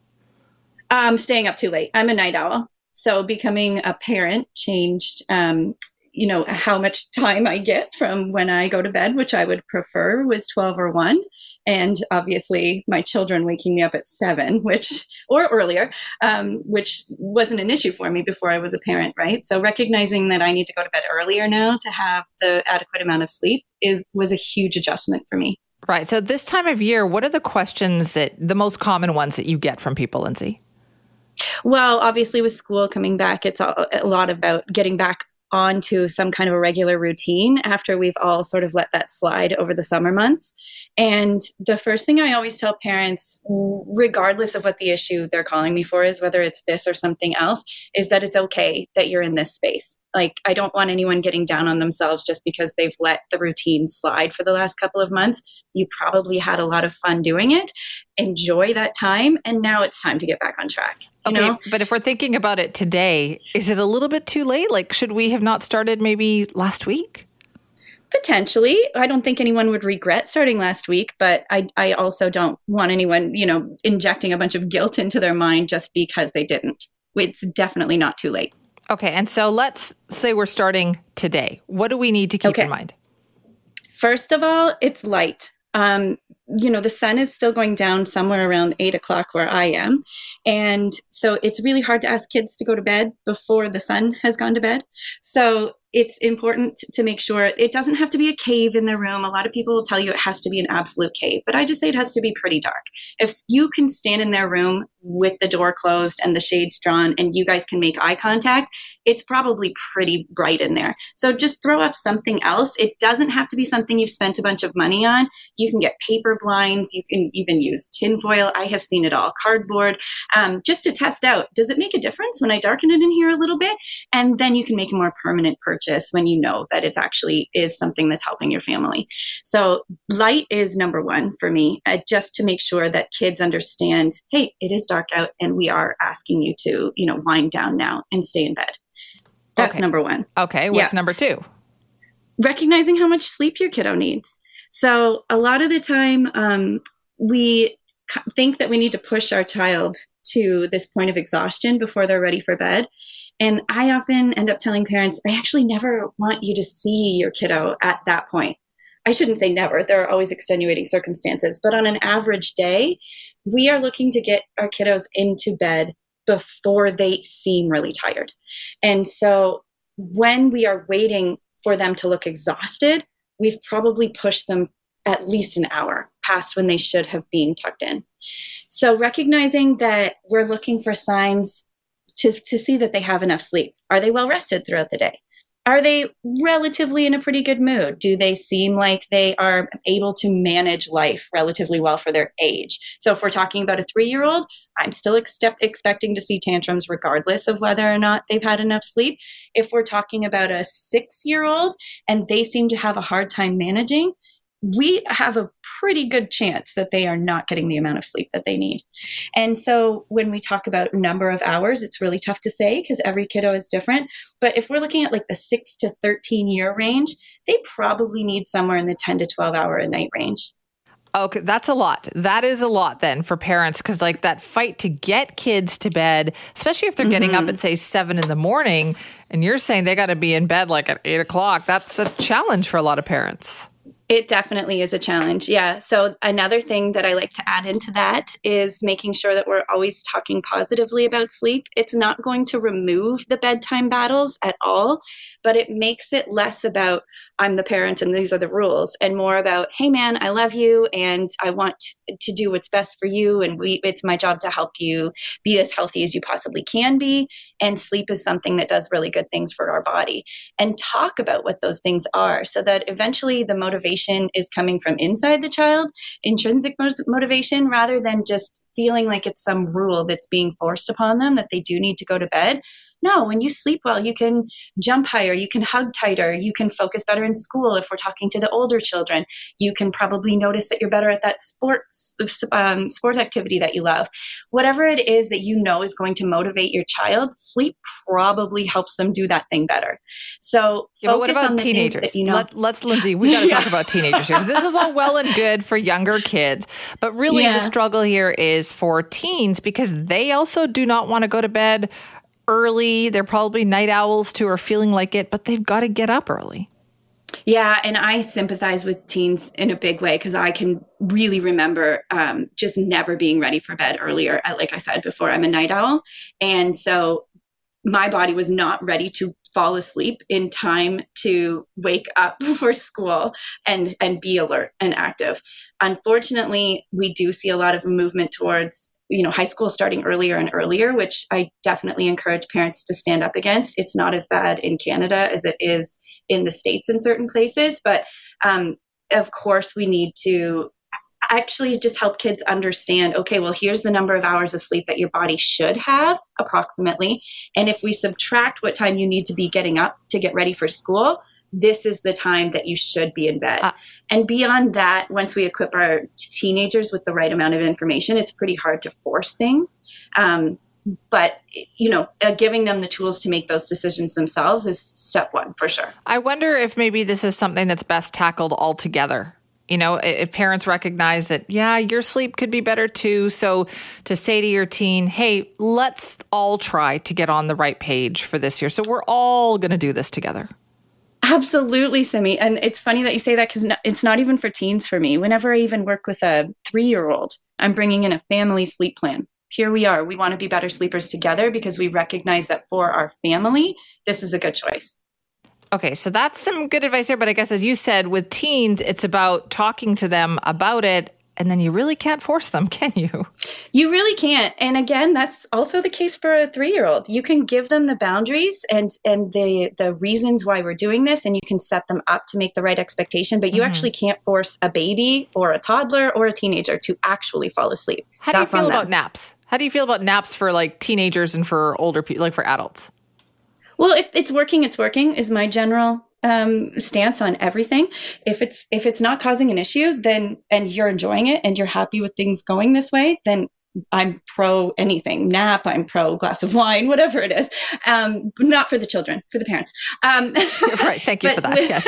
Um, staying up too late. I'm a night owl. So becoming a parent changed, um, you know, how much time I get from when I go to bed, which I would prefer was 12 or 1. And obviously my children waking me up at 7, which, or earlier, um, which wasn't an issue for me before I was a parent, right? So recognizing that I need to go to bed earlier now to have the adequate amount of sleep is, was a huge adjustment for me. Right. So this time of year, what are the questions that the most common ones that you get from people, Lindsay? Well, obviously, with school coming back, it's a, a lot about getting back onto some kind of a regular routine after we've all sort of let that slide over the summer months. And the first thing I always tell parents, regardless of what the issue they're calling me for is, whether it's this or something else, is that it's okay that you're in this space. Like, I don't want anyone getting down on themselves just because they've let the routine slide for the last couple of months. You probably had a lot of fun doing it. Enjoy that time. And now it's time to get back on track. You Okay, know? but if we're thinking about it today, is it a little bit too late? Like, should we have not started maybe last week? Potentially. I don't think anyone would regret starting last week, but I, I also don't want anyone, you know, injecting a bunch of guilt into their mind just because they didn't. It's definitely not too late. Okay, and so let's say we're starting today. What do we need to keep Okay. in mind? First of all, it's light. Um, you know, the sun is still going down somewhere around eight o'clock where I am. And so it's really hard to ask kids to go to bed before the sun has gone to bed. So it's important to make sure it doesn't have to be a cave in the room. A lot of people will tell you it has to be an absolute cave, but I just say it has to be pretty dark. If you can stand in their room with the door closed and the shades drawn and you guys can make eye contact, it's probably pretty bright in there. So just throw up something else. It doesn't have to be something you've spent a bunch of money on. You can get paper blinds. You can even use tinfoil. I have seen it all, cardboard, um, just to test out. Does it make a difference when I darken it in here a little bit? And then you can make a more permanent purchase when you know that it actually is something that's helping your family. So light is number one for me, uh, just to make sure that kids understand, hey, it is dark out, and we are asking you to, you know, wind down now and stay in bed. That's Okay. number one Okay, what's Yeah. number two? recognizing how much sleep your kiddo needs. So a lot of the time, um, we c- think that we need to push our child to this point of exhaustion before they're ready for bed. And I often end up telling parents, I actually never want you to see your kiddo at that point. I shouldn't say never, there are always extenuating circumstances, but on an average day, we are looking to get our kiddos into bed before they seem really tired. And so when we are waiting for them to look exhausted, we've probably pushed them at least an hour past when they should have been tucked in. So recognizing that we're looking for signs to, to see that they have enough sleep. Are they well rested throughout the day? Are they relatively in a pretty good mood? Do they seem like they are able to manage life relatively well for their age? So, if we're talking about a three year old, I'm still ex- expecting to see tantrums regardless of whether or not they've had enough sleep. If we're talking about a six year old and they seem to have a hard time managing, we have a pretty good chance that they are not getting the amount of sleep that they need. And so when we talk about number of hours, it's really tough to say because every kiddo is different. But if we're looking at like the 6 to 13 year range, they probably need somewhere in the 10 to 12 hour a night range. Okay, that's a lot. That is a lot then for parents because, like, that fight to get kids to bed, especially if they're mm-hmm. getting up mm-hmm. at, say, seven in the morning, and you're saying they got to be in bed like at eight o'clock, that's a challenge for a lot of parents. It definitely is a challenge. Yeah. So, another thing that I like to add into that is making sure that we're always talking positively about sleep. It's not going to remove the bedtime battles at all, but it makes it less about, I'm the parent and these are the rules, and more about, hey, man, I love you and I want to do what's best for you. And we, it's my job to help you be as healthy as you possibly can be. And sleep is something that does really good things for our body. And talk about what those things are so that eventually the motivation motivation is coming from inside the child, intrinsic motivation, rather than just feeling like it's some rule that's being forced upon them that they do need to go to bed. No, when you sleep well, you can jump higher, you can hug tighter, you can focus better in school. If we're talking to the older children, you can probably notice that you're better at that sports um, sports activity that you love. Whatever it is that you know is going to motivate your child, sleep probably helps them do that thing better. So, yeah, but what about teenagers? You know- Let, us Lindsay, we got to yeah. talk about teenagers here because this is all well and good for younger kids, but really yeah. the struggle here is for teens because they also do not want to go to bed early. They're probably night owls too, or feeling like it, but they've got to get up early. Yeah, and I sympathize with teens in a big way because I can really remember um, just never being ready for bed earlier. Like I said before, I'm a night owl. And so my body was not ready to fall asleep in time to wake up for school and and be alert and active. Unfortunately, we do see a lot of movement towards you know high school starting earlier and earlier which i definitely encourage parents to stand up against. It's not as bad in canada as it is in the states in certain places but um, of course we need to actually just help kids understand okay well here's the number of hours of sleep that your body should have approximately. And if we subtract what time you need to be getting up to get ready for school this is the time that you should be in bed. Uh, and beyond that, once we equip our teenagers with the right amount of information, it's pretty hard to force things. Um, but you know uh, giving them the tools to make those decisions themselves is step one for sure. I wonder if maybe this is something that's best tackled all together you know if parents recognize that yeah your sleep could be better too. So to say to your teen hey let's all try to get on the right page for this year. So we're all going to do this together Absolutely, Simi. And it's funny that you say that because it's not even for teens for me. Whenever I even work with a three year old, I'm bringing in a family sleep plan. Here we are. We want to be better sleepers together because we recognize that for our family, this is a good choice. Okay, so that's some good advice there. But I guess, as you said, with teens, it's about talking to them about it and then you really can't force them, can you? You really can't. And again, that's also the case for a 3-year-old. You can give them the boundaries and and the the reasons why we're doing this and you can set them up to make the right expectation, but you mm-hmm. actually can't force a baby or a toddler or a teenager to actually fall asleep. How do you feel about naps? How do you feel about naps for like teenagers and for older people, like for adults? Well, if it's working, it's working is my general um, stance on everything. If it's if it's not causing an issue, then and you're enjoying it and you're happy with things going this way, then I'm pro anything nap. I'm pro glass of wine, whatever it is. Um, not for the children, for the parents. Um, right. Thank you for that. Yes.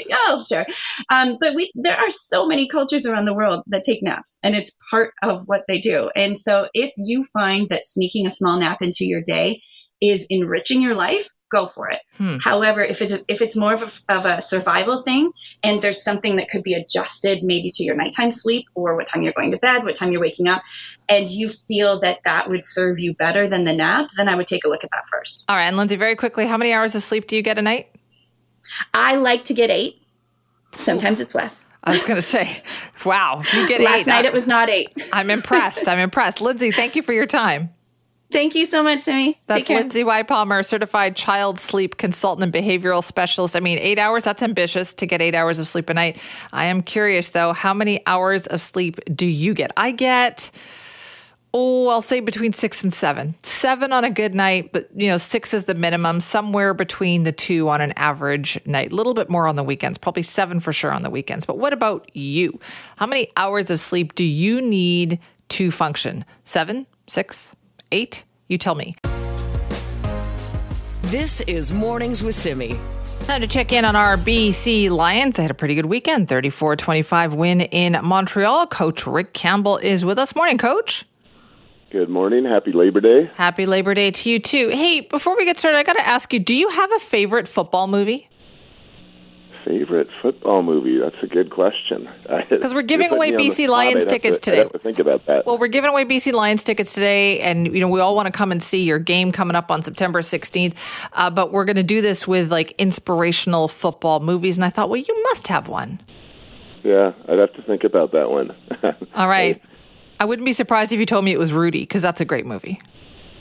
oh, sure. Um, but we there are so many cultures around the world that take naps, and it's part of what they do. And so, if you find that sneaking a small nap into your day is enriching your life, go for it. Hmm. However, if it's if it's more of a, of a survival thing, and there's something that could be adjusted maybe to your nighttime sleep or what time you're going to bed, what time you're waking up, and you feel that that would serve you better than the nap, then I would take a look at that first. All right, and Lindsay, very quickly, how many hours of sleep do you get a night? I like to get eight. Sometimes it's less. I was going to say, wow, you get Last eight. night it was not eight. I'm impressed. I'm impressed. Lindsay, thank you for your time. Thank you so much, Sammy. That's. Lindsay Y. Palmer, certified child sleep consultant and behavioral specialist. I mean, eight hours, that's ambitious to get eight hours of sleep a night. I am curious, though, how many hours of sleep do you get? I get. Oh, I'll say between six and seven. Seven on a good night, but you know, six is the minimum, somewhere between the two on an average night. A little bit more on the weekends, probably seven for sure on the weekends. But what about you? How many hours of sleep do you need to function? Seven, six, eight? You tell me. This is Mornings with Simi. Time to check in on our BC Lions. They had a pretty good weekend, 34 25 win in Montreal. Coach Rick Campbell is with us. Morning, Coach. Good morning. Happy Labor Day. Happy Labor Day to you, too. Hey, before we get started, I got to ask you do you have a favorite football movie? Favorite football movie? That's a good question. Because we're giving away BC Lions tickets to, today. Think about that. Well, we're giving away BC Lions tickets today, and you know we all want to come and see your game coming up on September 16th. Uh, but we're going to do this with like inspirational football movies, and I thought, well, you must have one. Yeah, I'd have to think about that one. all right. I wouldn't be surprised if you told me it was Rudy, because that's a great movie.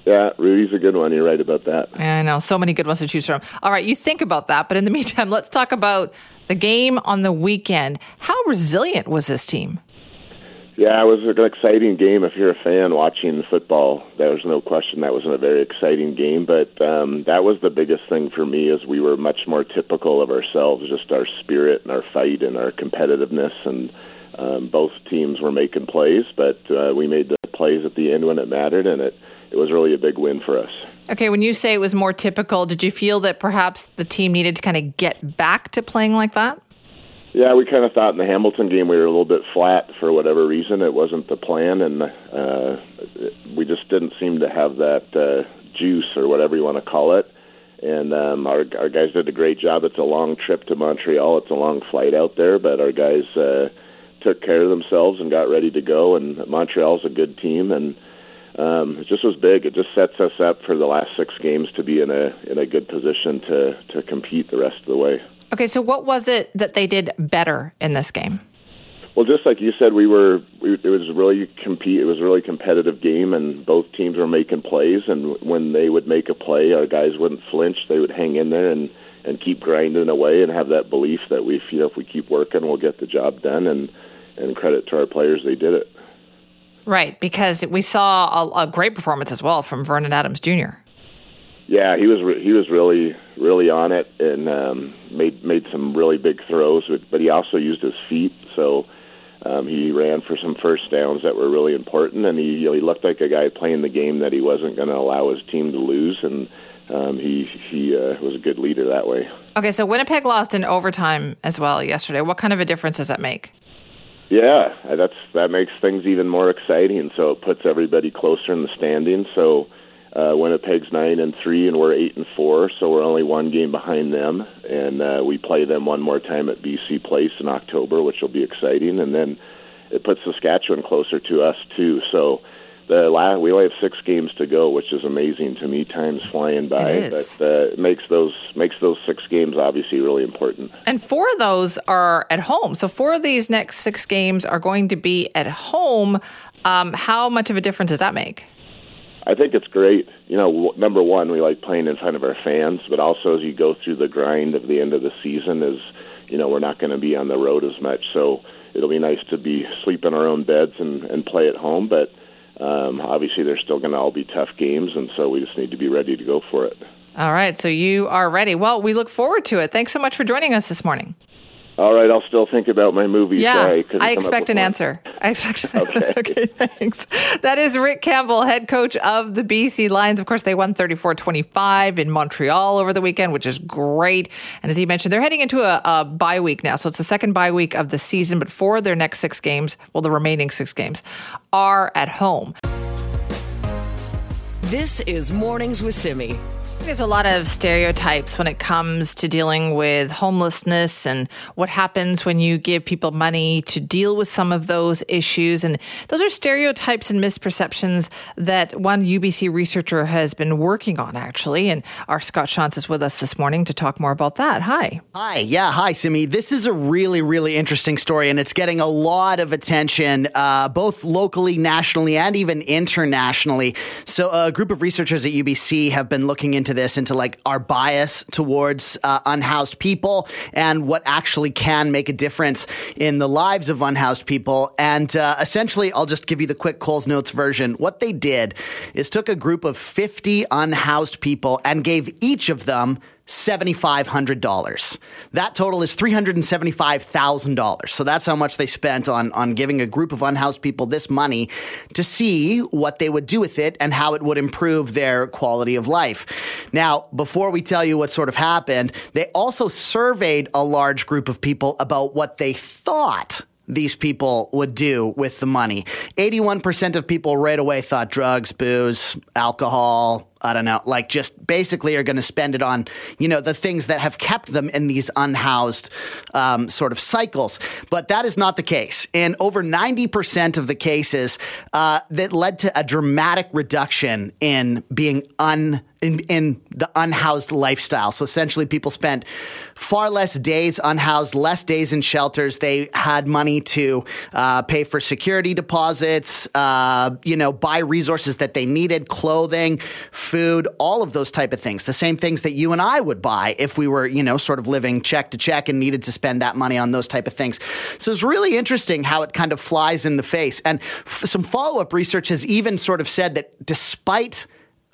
Yeah, Rudy's a good one. You're right about that. I know. So many good ones to choose from. All right, you think about that. But in the meantime, let's talk about the game on the weekend. How resilient was this team? Yeah, it was an exciting game. If you're a fan watching football, there was no question that was a very exciting game. But um, that was the biggest thing for me is we were much more typical of ourselves, just our spirit and our fight and our competitiveness. And um, both teams were making plays, but uh, we made the plays at the end when it mattered, and it it was really a big win for us. Okay, when you say it was more typical, did you feel that perhaps the team needed to kind of get back to playing like that? Yeah, we kind of thought in the Hamilton game we were a little bit flat for whatever reason. It wasn't the plan, and uh, we just didn't seem to have that uh, juice or whatever you want to call it. And um, our our guys did a great job. It's a long trip to Montreal. It's a long flight out there, but our guys uh, took care of themselves and got ready to go. And Montreal's a good team, and um, it just was big. It just sets us up for the last six games to be in a in a good position to to compete the rest of the way. Okay, so what was it that they did better in this game? Well, just like you said, we were. We, it was really compete. It was a really competitive game, and both teams were making plays. And when they would make a play, our guys wouldn't flinch. They would hang in there and and keep grinding away, and have that belief that we feel if we keep working, we'll get the job done. And and credit to our players, they did it. Right, because we saw a, a great performance as well from Vernon Adams Jr. Yeah, he was re- he was really really on it and um, made made some really big throws, but, but he also used his feet. So um, he ran for some first downs that were really important, and he you know, he looked like a guy playing the game that he wasn't going to allow his team to lose, and um, he he uh, was a good leader that way. Okay, so Winnipeg lost in overtime as well yesterday. What kind of a difference does that make? Yeah, that's that makes things even more exciting. So it puts everybody closer in the standings. So uh, Winnipeg's nine and three, and we're eight and four. So we're only one game behind them, and uh, we play them one more time at BC Place in October, which will be exciting. And then it puts Saskatchewan closer to us too. So the last, we only have six games to go, which is amazing to me. Time's flying by, It is. but uh, it makes those makes those six games obviously really important. And four of those are at home. So four of these next six games are going to be at home. Um, how much of a difference does that make? I think it's great. You know, w- number one, we like playing in front of our fans, but also as you go through the grind of the end of the season, is you know we're not going to be on the road as much, so it'll be nice to be sleep in our own beds and and play at home. But um, obviously, they're still going to all be tough games, and so we just need to be ready to go for it. All right, so you are ready. Well, we look forward to it. Thanks so much for joining us this morning. All right, I'll still think about my movie. Yeah, Sorry, I expect an one. answer. I expect. An answer. Okay. okay, thanks. That is Rick Campbell, head coach of the BC Lions. Of course, they won 34 25 in Montreal over the weekend, which is great. And as he mentioned, they're heading into a, a bye week now. So it's the second bye week of the season, but for their next six games, well, the remaining six games are at home. This is Mornings with Simi. There's a lot of stereotypes when it comes to dealing with homelessness and what happens when you give people money to deal with some of those issues. And those are stereotypes and misperceptions that one UBC researcher has been working on, actually. And our Scott Shantz is with us this morning to talk more about that. Hi. Hi. Yeah. Hi, Simi. This is a really, really interesting story, and it's getting a lot of attention, uh, both locally, nationally, and even internationally. So, a group of researchers at UBC have been looking into this into like our bias towards uh, unhoused people and what actually can make a difference in the lives of unhoused people. And uh, essentially, I'll just give you the quick Coles Notes version. What they did is took a group of 50 unhoused people and gave each of them $7,500. That total is $375,000. So that's how much they spent on, on giving a group of unhoused people this money to see what they would do with it and how it would improve their quality of life. Now, before we tell you what sort of happened, they also surveyed a large group of people about what they thought these people would do with the money. 81% of people right away thought drugs, booze, alcohol, I don't know, like just basically are going to spend it on, you know, the things that have kept them in these unhoused um, sort of cycles. But that is not the case. In over 90% of the cases, uh, that led to a dramatic reduction in being un in, in the unhoused lifestyle. So essentially, people spent far less days unhoused, less days in shelters. They had money to uh, pay for security deposits, uh, you know, buy resources that they needed, clothing, food, all of those type of things. The same things that you and I would buy if we were, you know, sort of living check to check and needed to spend that money on those type of things. So it's really interesting how it kind of flies in the face. And f- some follow up research has even sort of said that despite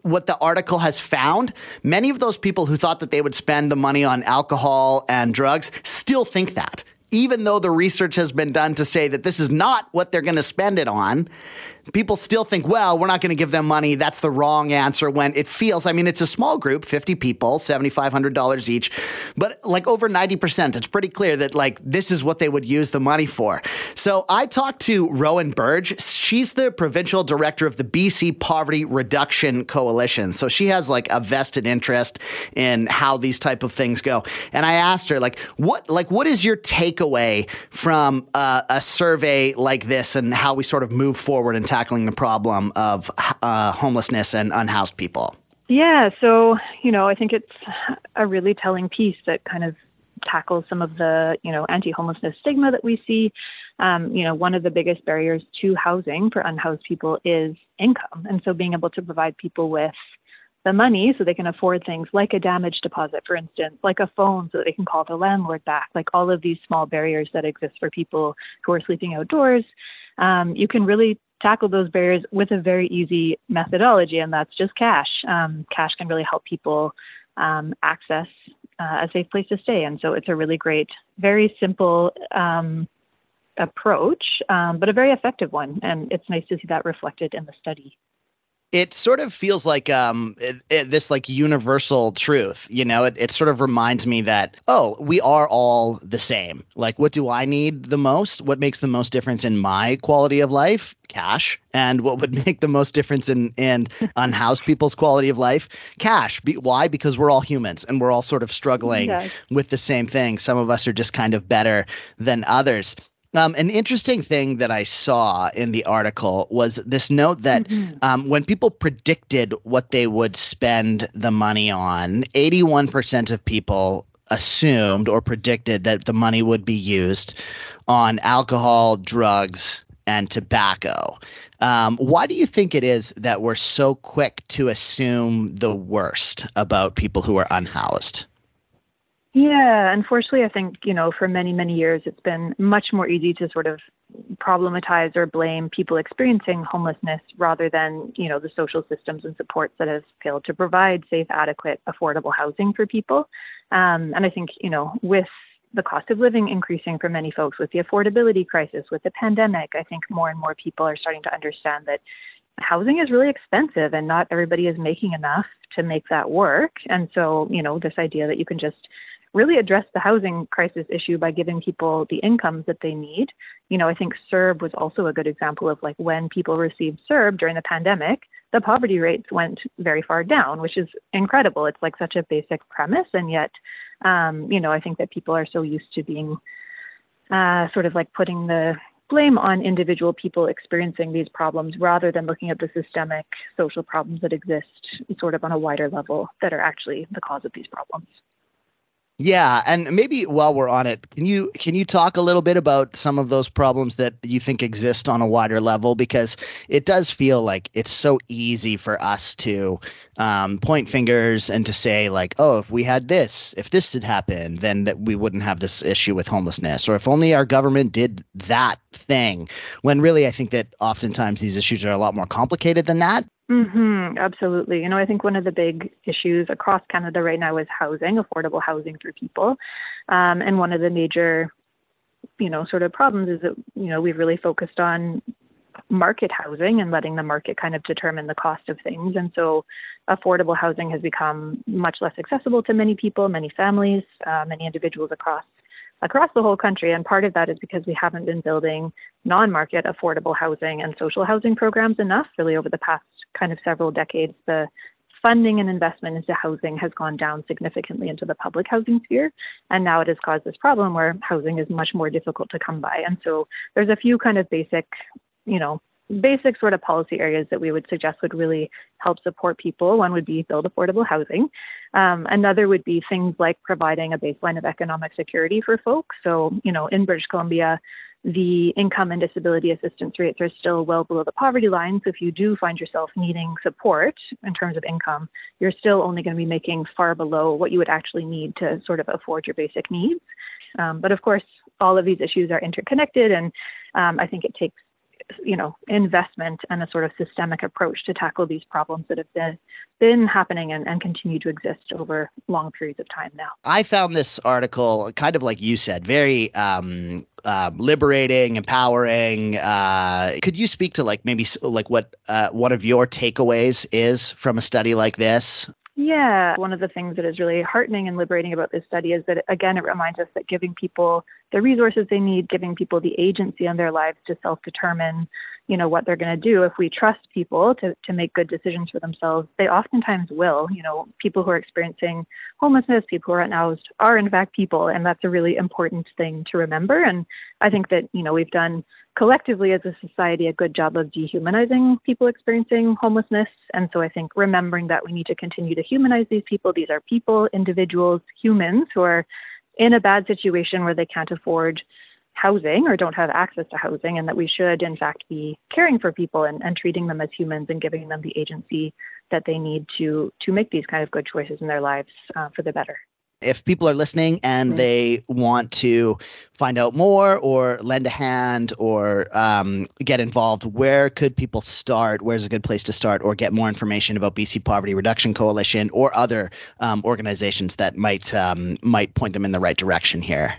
what the article has found, many of those people who thought that they would spend the money on alcohol and drugs still think that. Even though the research has been done to say that this is not what they're going to spend it on, people still think, well, we're not going to give them money. That's the wrong answer when it feels, I mean, it's a small group, 50 people, $7,500 each, but like over 90%, it's pretty clear that like this is what they would use the money for. So I talked to Rowan Burdge. She's the provincial director of the BC Poverty Reduction Coalition. So she has like a vested interest in how these type of things go. And I asked her like, what, like, what is your takeaway from uh, a survey like this and how we sort of move forward and tackling the problem of uh, homelessness and unhoused people? Yeah, so, you know, I think it's a really telling piece that kind of tackles some of the, you know, anti homelessness stigma that we see. Um, you know, one of the biggest barriers to housing for unhoused people is income. And so being able to provide people with the money so they can afford things like a damage deposit, for instance, like a phone so that they can call the landlord back, like all of these small barriers that exist for people who are sleeping outdoors. Um, you can really tackle those barriers with a very easy methodology, and that's just cash. Um, cash can really help people um, access uh, a safe place to stay, and so it's a really great, very simple um, approach, um, but a very effective one. And it's nice to see that reflected in the study it sort of feels like um it, it, this like universal truth you know? It, it sort of reminds me that oh we are all the same. Like what do i need the most? What makes the most difference in my quality of life? Cash. And what would make the most difference in in unhoused people's quality of life? Cash. Be, why? Because we're all humans and we're all sort of struggling yeah. with the same thing. Some of us are just kind of better than others um, an interesting thing that I saw in the article was this note that mm-hmm. um, when people predicted what they would spend the money on, 81% of people assumed or predicted that the money would be used on alcohol, drugs, and tobacco. Um, why do you think it is that we're so quick to assume the worst about people who are unhoused? Yeah, unfortunately, I think, you know, for many, many years, it's been much more easy to sort of problematize or blame people experiencing homelessness rather than, you know, the social systems and supports that have failed to provide safe, adequate, affordable housing for people. Um, and I think, you know, with the cost of living increasing for many folks, with the affordability crisis, with the pandemic, I think more and more people are starting to understand that housing is really expensive and not everybody is making enough to make that work. And so, you know, this idea that you can just really address the housing crisis issue by giving people the incomes that they need. You know, I think CERB was also a good example of like when people received CERB during the pandemic, the poverty rates went very far down, which is incredible. It's like such a basic premise, and yet, um, you know, I think that people are so used to being uh, sort of like putting the blame on individual people experiencing these problems rather than looking at the systemic social problems that exist sort of on a wider level that are actually the cause of these problems. Yeah, and maybe while we're on it, can you can you talk a little bit about some of those problems that you think exist on a wider level? Because it does feel like it's so easy for us to um, point fingers and to say like, oh, if we had this, if this had happened, then that we wouldn't have this issue with homelessness, or if only our government did that thing. When really, I think that oftentimes these issues are a lot more complicated than that. Mm-hmm, absolutely. You know, I think one of the big issues across Canada right now is housing, affordable housing for people. Um, and one of the major, you know, sort of problems is that, you know, we've really focused on market housing and letting the market kind of determine the cost of things. And so affordable housing has become much less accessible to many people, many families, uh, many individuals across across the whole country. And part of that is because we haven't been building non market affordable housing and social housing programs enough, really, over the past kind of several decades. The funding and investment into housing has gone down significantly into the public housing sphere. And now it has caused this problem where housing is much more difficult to come by. And so there's a few kind of basic, you know, basic sort of policy areas that we would suggest would really help support people. One would be build affordable housing. Um, another would be things like providing a baseline of economic security for folks. So, you know, in British Columbia, the income and disability assistance rates are still well below the poverty line. So if you do find yourself needing support in terms of income, you're still only going to be making far below what you would actually need to sort of afford your basic needs. Um, but of course, all of these issues are interconnected, and um, I think it takes you know investment and a sort of systemic approach to tackle these problems that have been been happening and, and continue to exist over long periods of time now. I found this article kind of like you said, very um, uh, liberating, empowering. Uh, could you speak to like maybe like what uh, one of your takeaways is from a study like this? Yeah, one of the things that is really heartening and liberating about this study is that, again, it reminds us that giving people the resources they need, giving people the agency in their lives to self determine, you know, what they're going to do. If we trust people to, to make good decisions for themselves, they oftentimes will. You know, people who are experiencing homelessness, people who are unhoused are in fact people. And that's a really important thing to remember. And I think that, you know, we've done collectively as a society a good job of dehumanizing people experiencing homelessness. And so I think remembering that we need to continue to humanize these people. These are people, individuals, humans who are in a bad situation where they can't afford housing or don't have access to housing, and that we should, in fact, be caring for people and, and treating them as humans and giving them the agency that they need to to make these kind of good choices in their lives uh, for the better if people are listening and mm-hmm. they want to find out more or lend a hand or um, get involved, where could people start? Where's a good place to start or get more information about BC Poverty Reduction Coalition or other um, organizations that might um, might point them in the right direction here?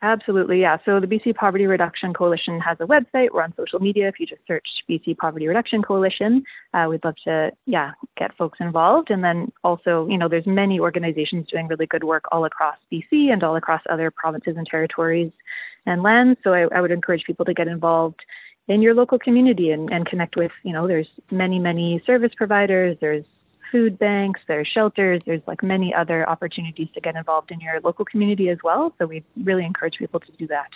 Absolutely, yeah. So the BC Poverty Reduction Coalition has a website. We're on social media. If you just search BC Poverty Reduction Coalition, uh, we'd love to, yeah, get folks involved. And then also, you know, there's many organizations doing really good work all across BC and all across other provinces and territories and lands. So I, I would encourage people to get involved in your local community and, and connect with, you know, there's many, many service providers. There's food banks, there's shelters, there's like many other opportunities to get involved in your local community as well. So we really encourage people to do that.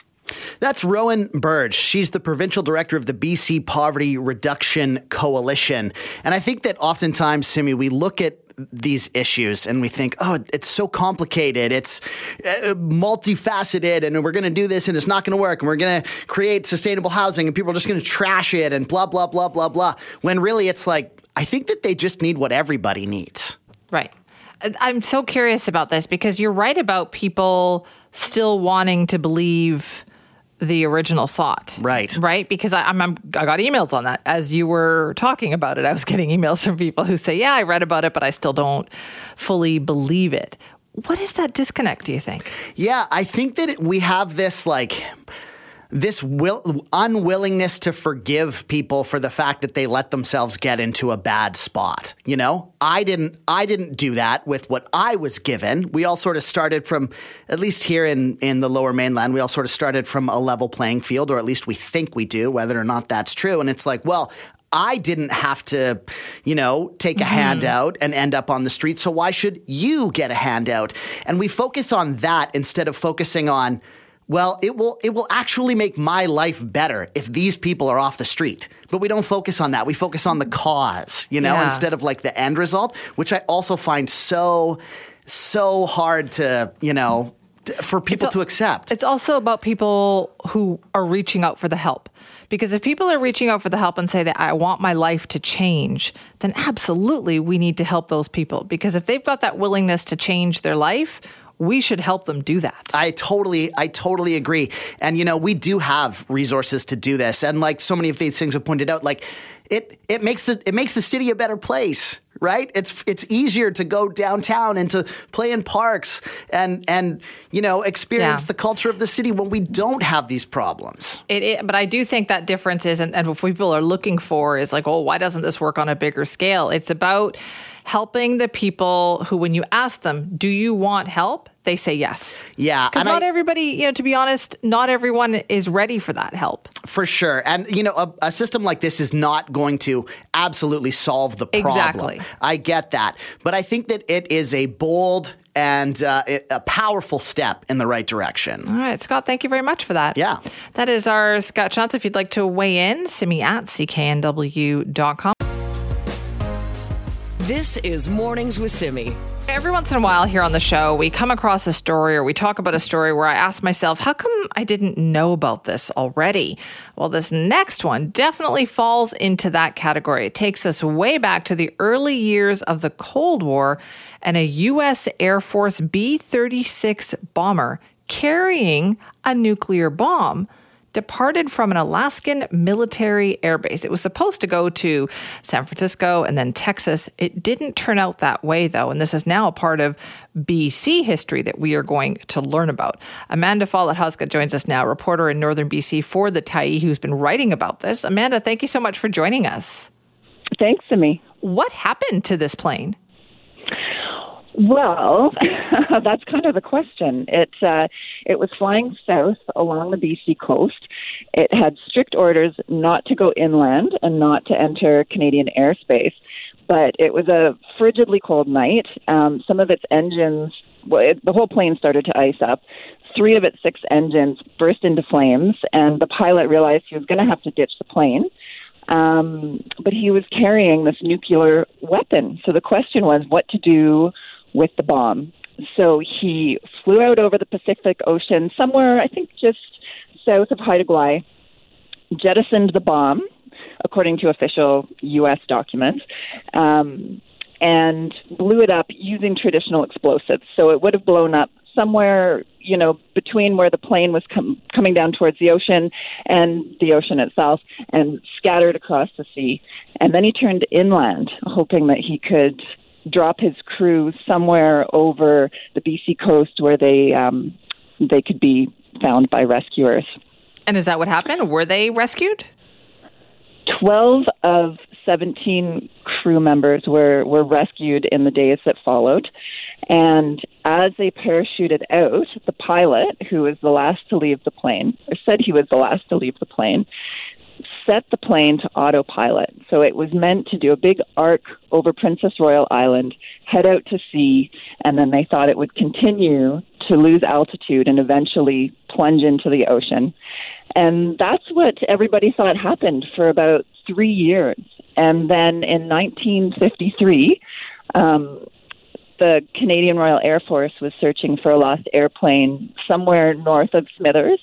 That's Rowan Burdge. She's the provincial director of the BC Poverty Reduction Coalition. And I think that oftentimes, Simi, we look at these issues and we think, oh, it's so complicated. It's uh, multifaceted and we're going to do this and it's not going to work and we're going to create sustainable housing and people are just going to trash it and blah, blah, blah, blah, blah. When really it's like, I think that they just need what everybody needs. Right. I'm so curious about this because you're right about people still wanting to believe the original thought. Right. Right. Because I, I'm, I'm, i got emails on that as you were talking about it. I was getting emails from people who say, "Yeah, I read about it, but I still don't fully believe it." What is that disconnect? Do you think? Yeah, I think that we have this like this will, unwillingness to forgive people for the fact that they let themselves get into a bad spot. You know, I didn't I didn't do that with what I was given. We all sort of started from at least here in in the lower mainland, we all sort of started from a level playing field or at least we think we do, whether or not that's true. And it's like, well, I didn't have to, you know, take a mm-hmm. handout and end up on the street. So why should you get a handout? And we focus on that instead of focusing on, well, it will it will actually make my life better if these people are off the street. But we don't focus on that. We focus on the cause, you know, Yeah. instead of like the end result, which I also find so so hard to, you know, for people to accept. It's also about people who are reaching out for the help. Because if people are reaching out for the help and say that I want my life to change, then absolutely we need to help those people. Because if they've got that willingness to change their life, we should help them do that. I totally, I totally agree. And you know, we do have resources to do this. And like so many of these things have pointed out, like it, it makes the, it makes the city a better place, right? It's, it's easier to go downtown and to play in parks and, and you know, experience Yeah. the culture of the city when we don't have these problems. It, it, but I do think that difference is, and, and what people are looking for is like, oh, why doesn't this work on a bigger scale? It's about helping the people who, when you ask them, do you want help? They say yes. Yeah, Because not I- everybody, you know, to be honest, not everyone is ready for that help. For sure. And, you know, a, a system like this is not going to absolutely solve the problem. Exactly. I get that. But I think that it is a bold and uh, it- a powerful step in the right direction. All right, Scott, thank you very much for that. Yeah. That is our Scott Shantz. If you'd like to weigh in, send me at cknw.com. This is Mornings with Simi. Every once in a while here on the show, we come across a story or we talk about a story where I ask myself, how come I didn't know about this already? Well, this next one definitely falls into that category. It takes us way back to the early years of the Cold War and a U.S. Air Force B 36 bomber carrying a nuclear bomb departed from an Alaskan military airbase. It was supposed to go to San Francisco and then Texas. It didn't turn out that way, though, and this is now a part of BC history that we are going to learn about. Amanda Follett Hosgood joins us now, reporter in northern BC for the Tyee, who's been writing about this. Amanda, thank you so much for joining us. Thanks, Simi. What happened to this plane? Well, that's kind of the question. It uh, it was flying south along the BC coast. It had strict orders not to go inland and not to enter Canadian airspace. But it was a frigidly cold night. Um, some of its engines, well, it, the whole plane started to ice up. Three of its six engines burst into flames, and the pilot realized he was going to have to ditch the plane. Um, but he was carrying this nuclear weapon. So the question was what to do with the bomb. So he flew out over the Pacific Ocean, somewhere, I think, just south of Haida Gwaii, jettisoned the bomb, according to official U.S. documents, um, and blew it up using traditional explosives. So it would have blown up somewhere, you know, between where the plane was com- coming down towards the ocean and the ocean itself, and scattered across the sea. And then he turned inland, hoping that he could drop his crew somewhere over the BC coast where they um, they could be found by rescuers. And is that what happened? Were they rescued? 12 of 17 crew members were, were rescued in the days that followed. And as they parachuted out, the pilot, who was the last to leave the plane, or said he was the last to leave the plane, set the plane to autopilot. So it was meant to do a big arc over Princess Royal Island, head out to sea, and then they thought it would continue to lose altitude and eventually plunge into the ocean. And that's what everybody thought happened for about three years. And then in 1953, um, the Canadian Royal Air Force was searching for a lost airplane somewhere north of Smithers,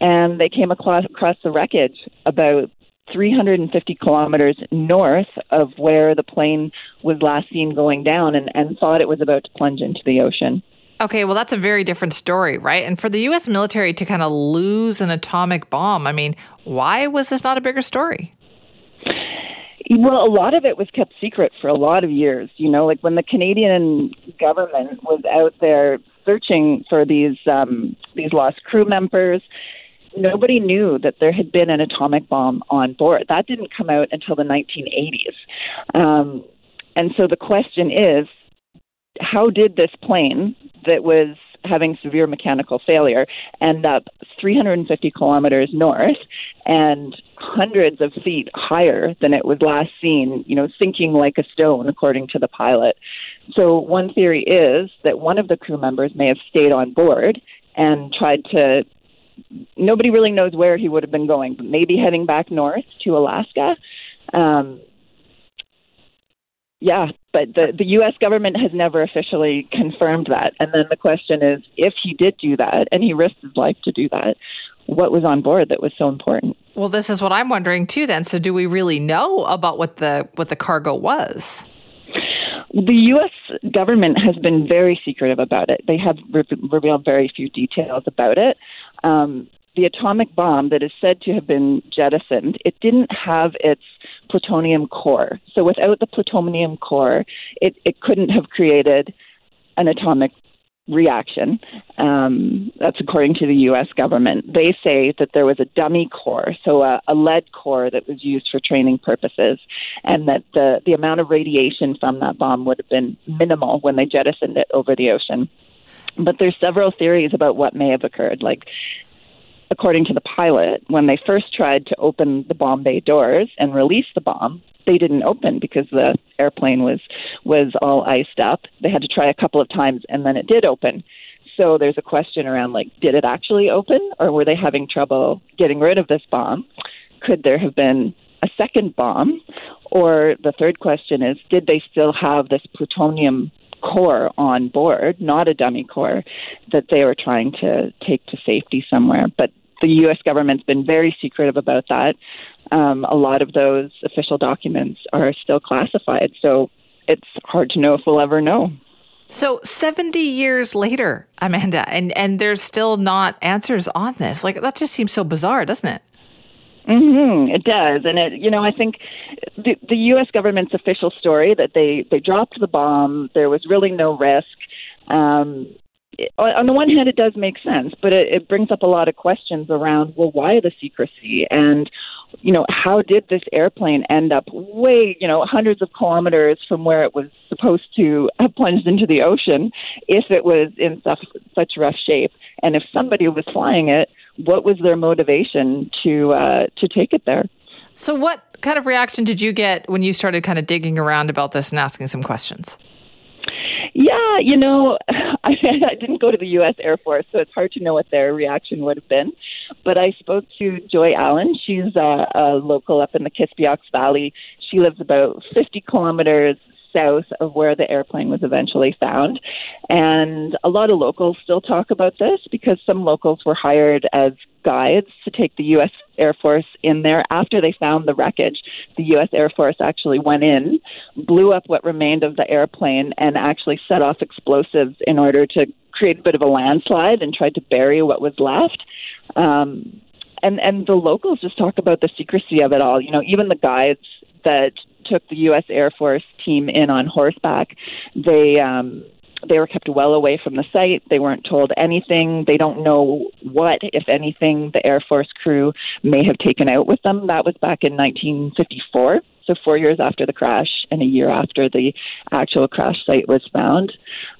and they came across, across the wreckage about 350 kilometers north of where the plane was last seen going down and, and thought it was about to plunge into the ocean. Okay, well, that's a very different story, right? And for the U.S. military to kind of lose an atomic bomb, I mean, why was this not a bigger story? Well, a lot of it was kept secret for a lot of years. You know, like when the Canadian government was out there searching for these um, these lost crew members, nobody knew that there had been an atomic bomb on board. That didn't come out until the 1980s. Um, and so the question is, how did this plane that was having severe mechanical failure end up 350 kilometers north and hundreds of feet higher than it was last seen, you know, sinking like a stone, according to the pilot. So, one theory is that one of the crew members may have stayed on board and tried to. Nobody really knows where he would have been going, but maybe heading back north to Alaska. Um, yeah, but the, the U.S. government has never officially confirmed that. And then the question is if he did do that and he risked his life to do that, what was on board that was so important? Well, this is what I'm wondering too then. So do we really know about what the what the cargo was? The U.S. government has been very secretive about it. They have re- revealed very few details about it. Um, the atomic bomb that is said to have been jettisoned, it didn't have its plutonium core. So without the plutonium core, it, it couldn't have created an atomic reaction. Um, that's according to the U.S. government. They say that there was a dummy core, so a, a lead core that was used for training purposes, and that the, the amount of radiation from that bomb would have been minimal when they jettisoned it over the ocean. But there's several theories about what may have occurred. Like according to the pilot, when they first tried to open the bomb bay doors and release the bomb, they didn't open because the airplane was was all iced up. They had to try a couple of times and then it did open. So there's a question around like did it actually open or were they having trouble getting rid of this bomb? Could there have been a second bomb? Or the third question is did they still have this plutonium core on board, not a dummy core, that they were trying to take to safety somewhere. But the U.S. government's been very secretive about that. Um, a lot of those official documents are still classified, so it's hard to know if we'll ever know. So 70 years later, Amanda, and, and there's still not answers on this. Like, that just seems so bizarre, doesn't it? Mm-hmm, it does, and it you know I think the, the U.S. government's official story that they they dropped the bomb, there was really no risk. Um, on the one hand, it does make sense, but it, it brings up a lot of questions around well, why the secrecy and you know how did this airplane end up way you know hundreds of kilometers from where it was supposed to have plunged into the ocean if it was in such such rough shape, and if somebody was flying it what was their motivation to uh, to take it there. So, what kind of reaction did you get when you started kind of digging around about this and asking some questions? Yeah, you know, I, I didn't go to the U.S. Air Force, so it's hard to know what their reaction would have been. But I spoke to Joy Allen. She's a, a local up in the Kispiox Valley. She lives about 50 kilometers south of where the airplane was eventually found. And a lot of locals still talk about this because some locals were hired as guides to take the U.S. Air Force in there after they found the wreckage. The U.S. Air Force actually went in, blew up what remained of the airplane, and actually set off explosives in order to create a bit of a landslide and tried to bury what was left. Um, and and the locals just talk about the secrecy of it all. You know, even the guides that took the U.S. Air Force team in on horseback, they um, they were kept well away from the site. They weren't told anything. They don't know what, if anything, the Air Force crew may have taken out with them. That was back in 1954, so four years after the crash and a year after the actual crash site was found.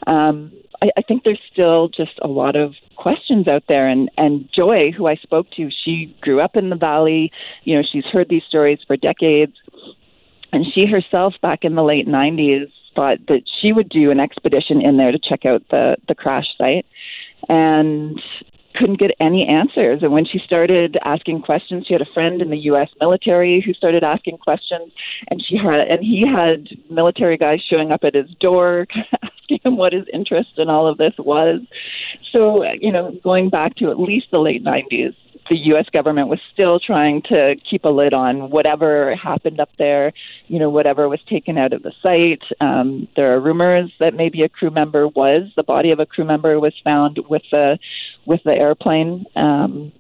Um, I, I think there's still just a lot of questions out there. And, and Joy, who I spoke to, she grew up in the valley. You know, she's heard these stories for decades. And she herself, back in the late 90s, thought that she would do an expedition in there to check out the, the crash site and couldn't get any answers. And when she started asking questions, she had a friend in the U.S. military who started asking questions, and she had and he had military guys showing up at his door, asking him what his interest in all of this was. So, you know, going back to at least the late '90s, the U.S. government was still trying to keep a lid on whatever happened up there, you know, whatever was taken out of the site. Um, there are rumors that maybe a crew member was the body of a crew member was found with the with the airplane. Um,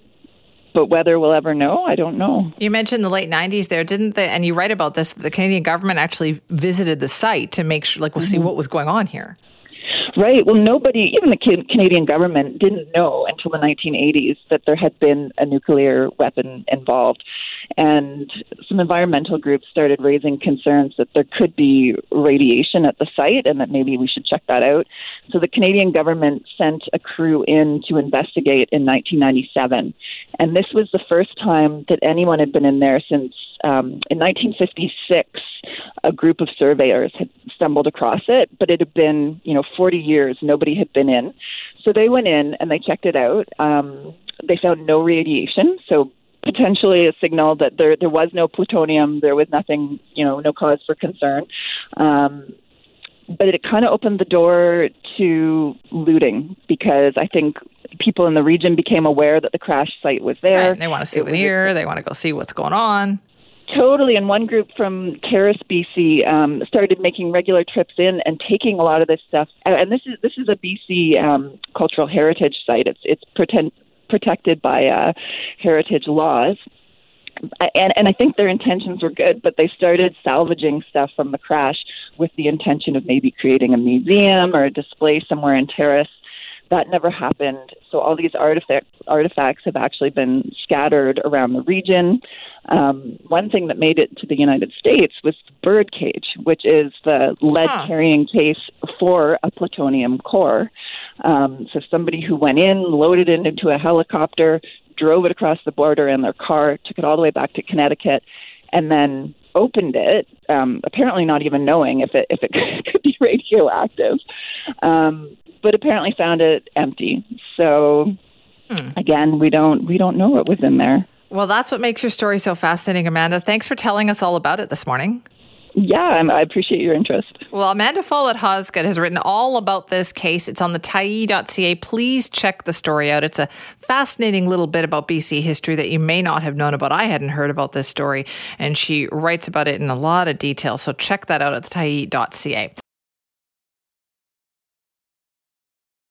but whether we'll ever know, I don't know. You mentioned the late '90s there, didn't they? And you write about this. The Canadian government actually visited the site to make sure, like, we'll mm-hmm. see what was going on here. Right. Well, nobody, even the Canadian government, didn't know until the 1980s that there had been a nuclear weapon involved. And some environmental groups started raising concerns that there could be radiation at the site and that maybe we should check that out. So the Canadian government sent a crew in to investigate in 1997. And this was the first time that anyone had been in there since um, in 1956. A group of surveyors had stumbled across it, but it had been, you know, 40 years nobody had been in. So they went in and they checked it out. Um, they found no radiation, so potentially a signal that there there was no plutonium, there was nothing, you know, no cause for concern. Um, but it kind of opened the door to looting because I think people in the region became aware that the crash site was there. Right, they want a souvenir. They want to go see what's going on. Totally. And one group from Terrace, BC, um, started making regular trips in and taking a lot of this stuff. And this is this is a BC um, cultural heritage site. It's it's pretend, protected by uh, heritage laws. And, and I think their intentions were good, but they started salvaging stuff from the crash with the intention of maybe creating a museum or a display somewhere in Terrace. That never happened. So all these artifacts artifacts have actually been scattered around the region. Um, one thing that made it to the United States was the bird cage, which is the lead carrying case for a plutonium core. Um, so somebody who went in, loaded it into a helicopter, drove it across the border in their car, took it all the way back to Connecticut, and then opened it, um, apparently not even knowing if it if it could be radioactive. Um, but apparently found it empty. So hmm. again, we don't we don't know what was in there. Well, that's what makes your story so fascinating, Amanda. Thanks for telling us all about it this morning. Yeah, I appreciate your interest. Well, Amanda Follett Hosgood has written all about this case. It's on the tyee.ca. Please check the story out. It's a fascinating little bit about BC history that you may not have known about. I hadn't heard about this story, and she writes about it in a lot of detail. So check that out at the tyee.ca.